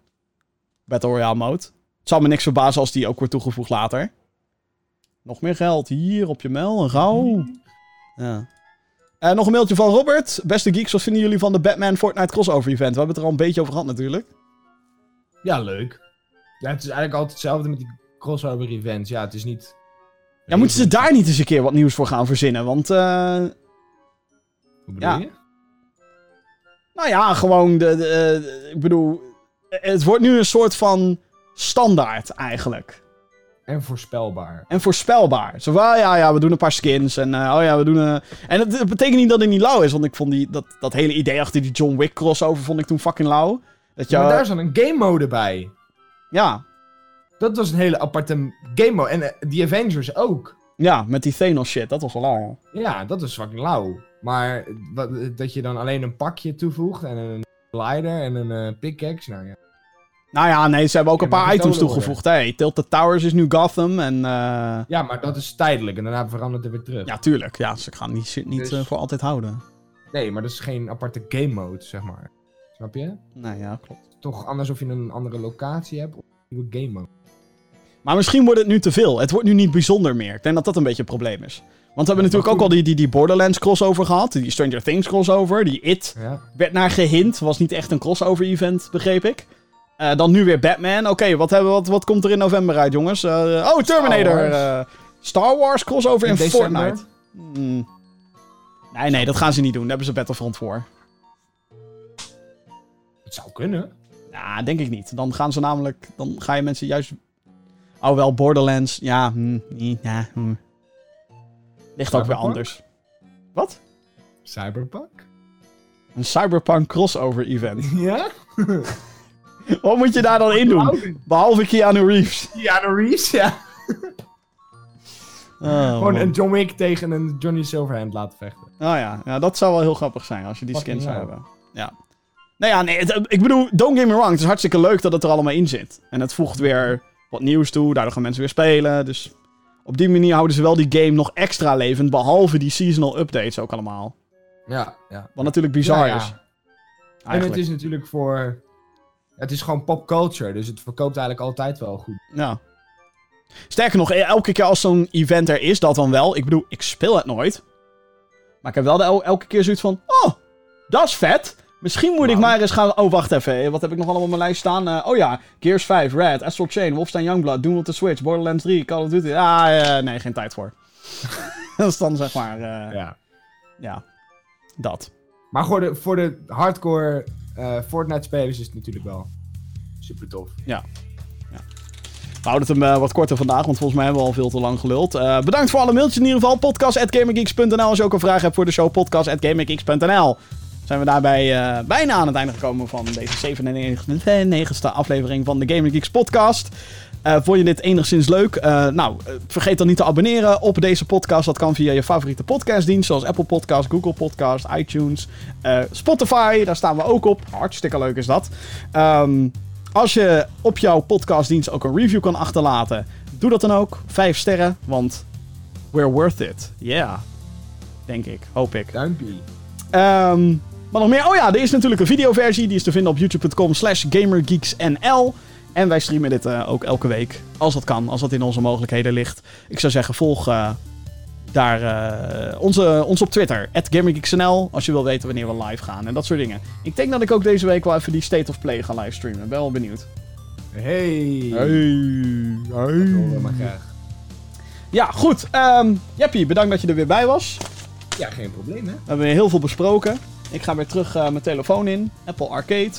Battle Royale mode. Het zal me niks verbazen als die ook wordt toegevoegd later. Nog meer geld. Hier op je mail. Rauw. Ja. Uh, nog een mailtje van Robert. Beste geeks, wat vinden jullie van de Batman Fortnite crossover event? We hebben het er al een beetje over gehad natuurlijk. Ja, leuk. Ja, het is eigenlijk altijd hetzelfde met die crossover events. Ja, het is niet... Ja, moeten ze daar niet eens een keer wat nieuws voor gaan verzinnen? Want, eh... Hoe bedoel Ja. je? Nou ja, gewoon de, de, eh, ik bedoel, het wordt nu een soort van standaard eigenlijk. En voorspelbaar. En voorspelbaar. Zo van, ah, ja, ja, we doen een paar skins en eh, oh ja, we doen een... En het, het betekent niet dat het niet lauw is, want ik vond die, dat, dat hele idee achter die John Wick crossover vond ik toen fucking lauw. Dat Ja, maar daar zat een game mode bij. ja, Dat was een hele aparte game mode. En eh, die Avengers ook. ja, met die Thanos shit, dat was wel lauw. Ja, dat is fucking lauw. Maar dat je dan alleen een pakje toevoegt en een glider en een eh, pickaxe. Nou ja. Nou ja, nee, ze hebben ook een Ja, paar items toegevoegd. Hey, Tilted Towers is nu Gotham en... eh, ja, maar dat is tijdelijk en daarna verandert het weer terug. ja, tuurlijk. Ja, ze gaan shit niet Dus- eh, voor altijd houden. Nee, maar dat is geen aparte game mode, zeg maar. Snap je? Nee, ja, klopt. Toch anders of je een andere locatie hebt of een nieuwe game mode. Maar misschien wordt het nu te veel. Het wordt nu niet bijzonder meer. Ik denk dat dat een beetje een probleem is. Want we hebben natuurlijk ook al die, die, die Borderlands crossover gehad. Die Stranger Things crossover. Die It Ja. werd naar gehint. Was niet echt een crossover event, begreep ik. Eh, dan nu weer Batman. Oké, wat, hebben- wat, wat komt er in november uit, jongens? Eh, oh, Terminator. Wars. eh, Star Wars crossover in. Fortnite. Hmm. Nee, nee, dat gaan ze niet doen. Daar hebben ze Battlefront voor. Het zou kunnen. Ja, denk ik niet. Dan gaan ze namelijk... Dan ga je mensen juist... Oh, wel, Borderlands. Ja, hm, nee, ja, hm. Ligt ook weer anders. Wat? Cyberpunk? Een Cyberpunk crossover event. Ja? Wat moet je daar dan in doen? Behalve Keanu Reeves. Keanu Reeves, ja. Oh, Gewoon man. een John Wick tegen een Johnny Silverhand laten vechten. Oh ja. ja, dat zou wel heel grappig zijn als je die Fucking skins zou hell. hebben. Ja. Nou ja, nee, het- ik bedoel, don't get me wrong. Het is hartstikke leuk dat het er allemaal in zit. En het voegt weer wat nieuws toe. Daardoor gaan mensen weer spelen. Dus op die manier houden ze wel die game nog extra levend. Behalve die seasonal updates ook allemaal. Ja, ja. Wat natuurlijk bizar Ja, ja. is. En het is natuurlijk voor... Het is gewoon popculture, dus het verkoopt eigenlijk altijd wel goed. Ja. Sterker nog, elke keer als zo'n event er is, dat dan wel. Ik bedoel, ik speel het nooit. Maar ik heb wel el- elke keer zoiets van... Oh, dat is vet. Misschien moet ik maar eens gaan... Oh, wacht even. Wat heb ik nog allemaal op mijn lijst staan? Eh, oh ja, Gears 5, Red, Astral Chain, Wolfenstein Youngblood, Doom op de Switch, Borderlands 3, Call of Duty. Ah, eh, nee, geen tijd voor. dat is dan zeg maar... eh, ja. Ja. dat. Maar voor de, voor de hardcore eh, Fortnite-spelers is het natuurlijk wel super tof. We houden het hem eh, wat korter vandaag, want volgens mij hebben we al veel te lang geluld. Eh, bedankt voor alle mailtjes in ieder geval. Podcast.gamergeeks.nl Als je ook een vraag hebt voor de show, podcast.gamergeeks.nl Zijn we daarbij eh, bijna aan het einde gekomen van deze 97e aflevering van de Gaming Geeks podcast. Eh, vond je dit enigszins leuk? Eh, nou, eh, vergeet dan niet te abonneren op deze podcast. Dat kan via je favoriete podcastdienst, zoals Apple Podcast, Google Podcast, iTunes, Spotify. Daar staan we ook op. Hartstikke leuk is dat. Ehm, als je op jouw podcastdienst ook een review kan achterlaten, doe dat dan ook. Vijf sterren, want we're worth it. Yeah. Denk ik, hoop ik. Duimpie. Ehm, maar nog meer. Oh ja, er is natuurlijk een videoversie. Die is te vinden op youtube.com slash gamergeeksnl. En wij streamen dit eh, ook elke week. Als dat kan, als dat in onze mogelijkheden ligt. Ik zou zeggen, volg eh, daar eh, onze, ons op Twitter. gamergeeksnl. Als je wil weten wanneer we live gaan. En dat soort dingen. Ik denk dat ik ook deze week wel even die State of Play ga livestreamen. Ben wel benieuwd. Hey. Hey. Maar graag. Ja, goed. Ehm Jeppie, bedankt dat je er weer bij was. Ja, geen probleem hè. We hebben weer heel veel besproken. Ik ga weer terug eh, mijn telefoon in. Apple Arcade.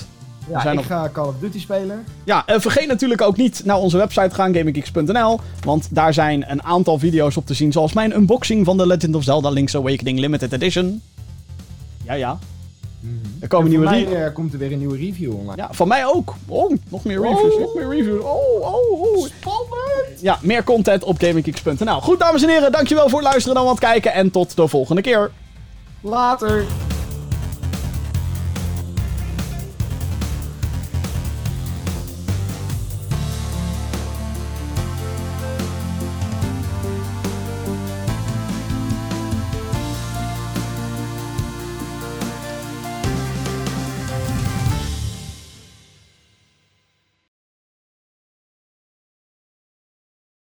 Ja, zijn ik nog- ga Call of Duty spelen. Ja, en vergeet natuurlijk ook niet naar onze website te gaan, gaminggeeks.nl. Want daar zijn een aantal video's op te zien, zoals mijn unboxing van The Legend of Zelda Link's Awakening Limited Edition. Ja, ja. Er komen En nieuwe mij eh, komt er weer een nieuwe review online. Ja, van mij ook. Oh, nog meer reviews, Oh. nog meer reviews. Oh, oh, oh. Spannend! Ja, meer content op gaminggeeks.nl. Goed, dames en heren, dankjewel voor het luisteren dan wat kijken en tot de volgende keer. Later.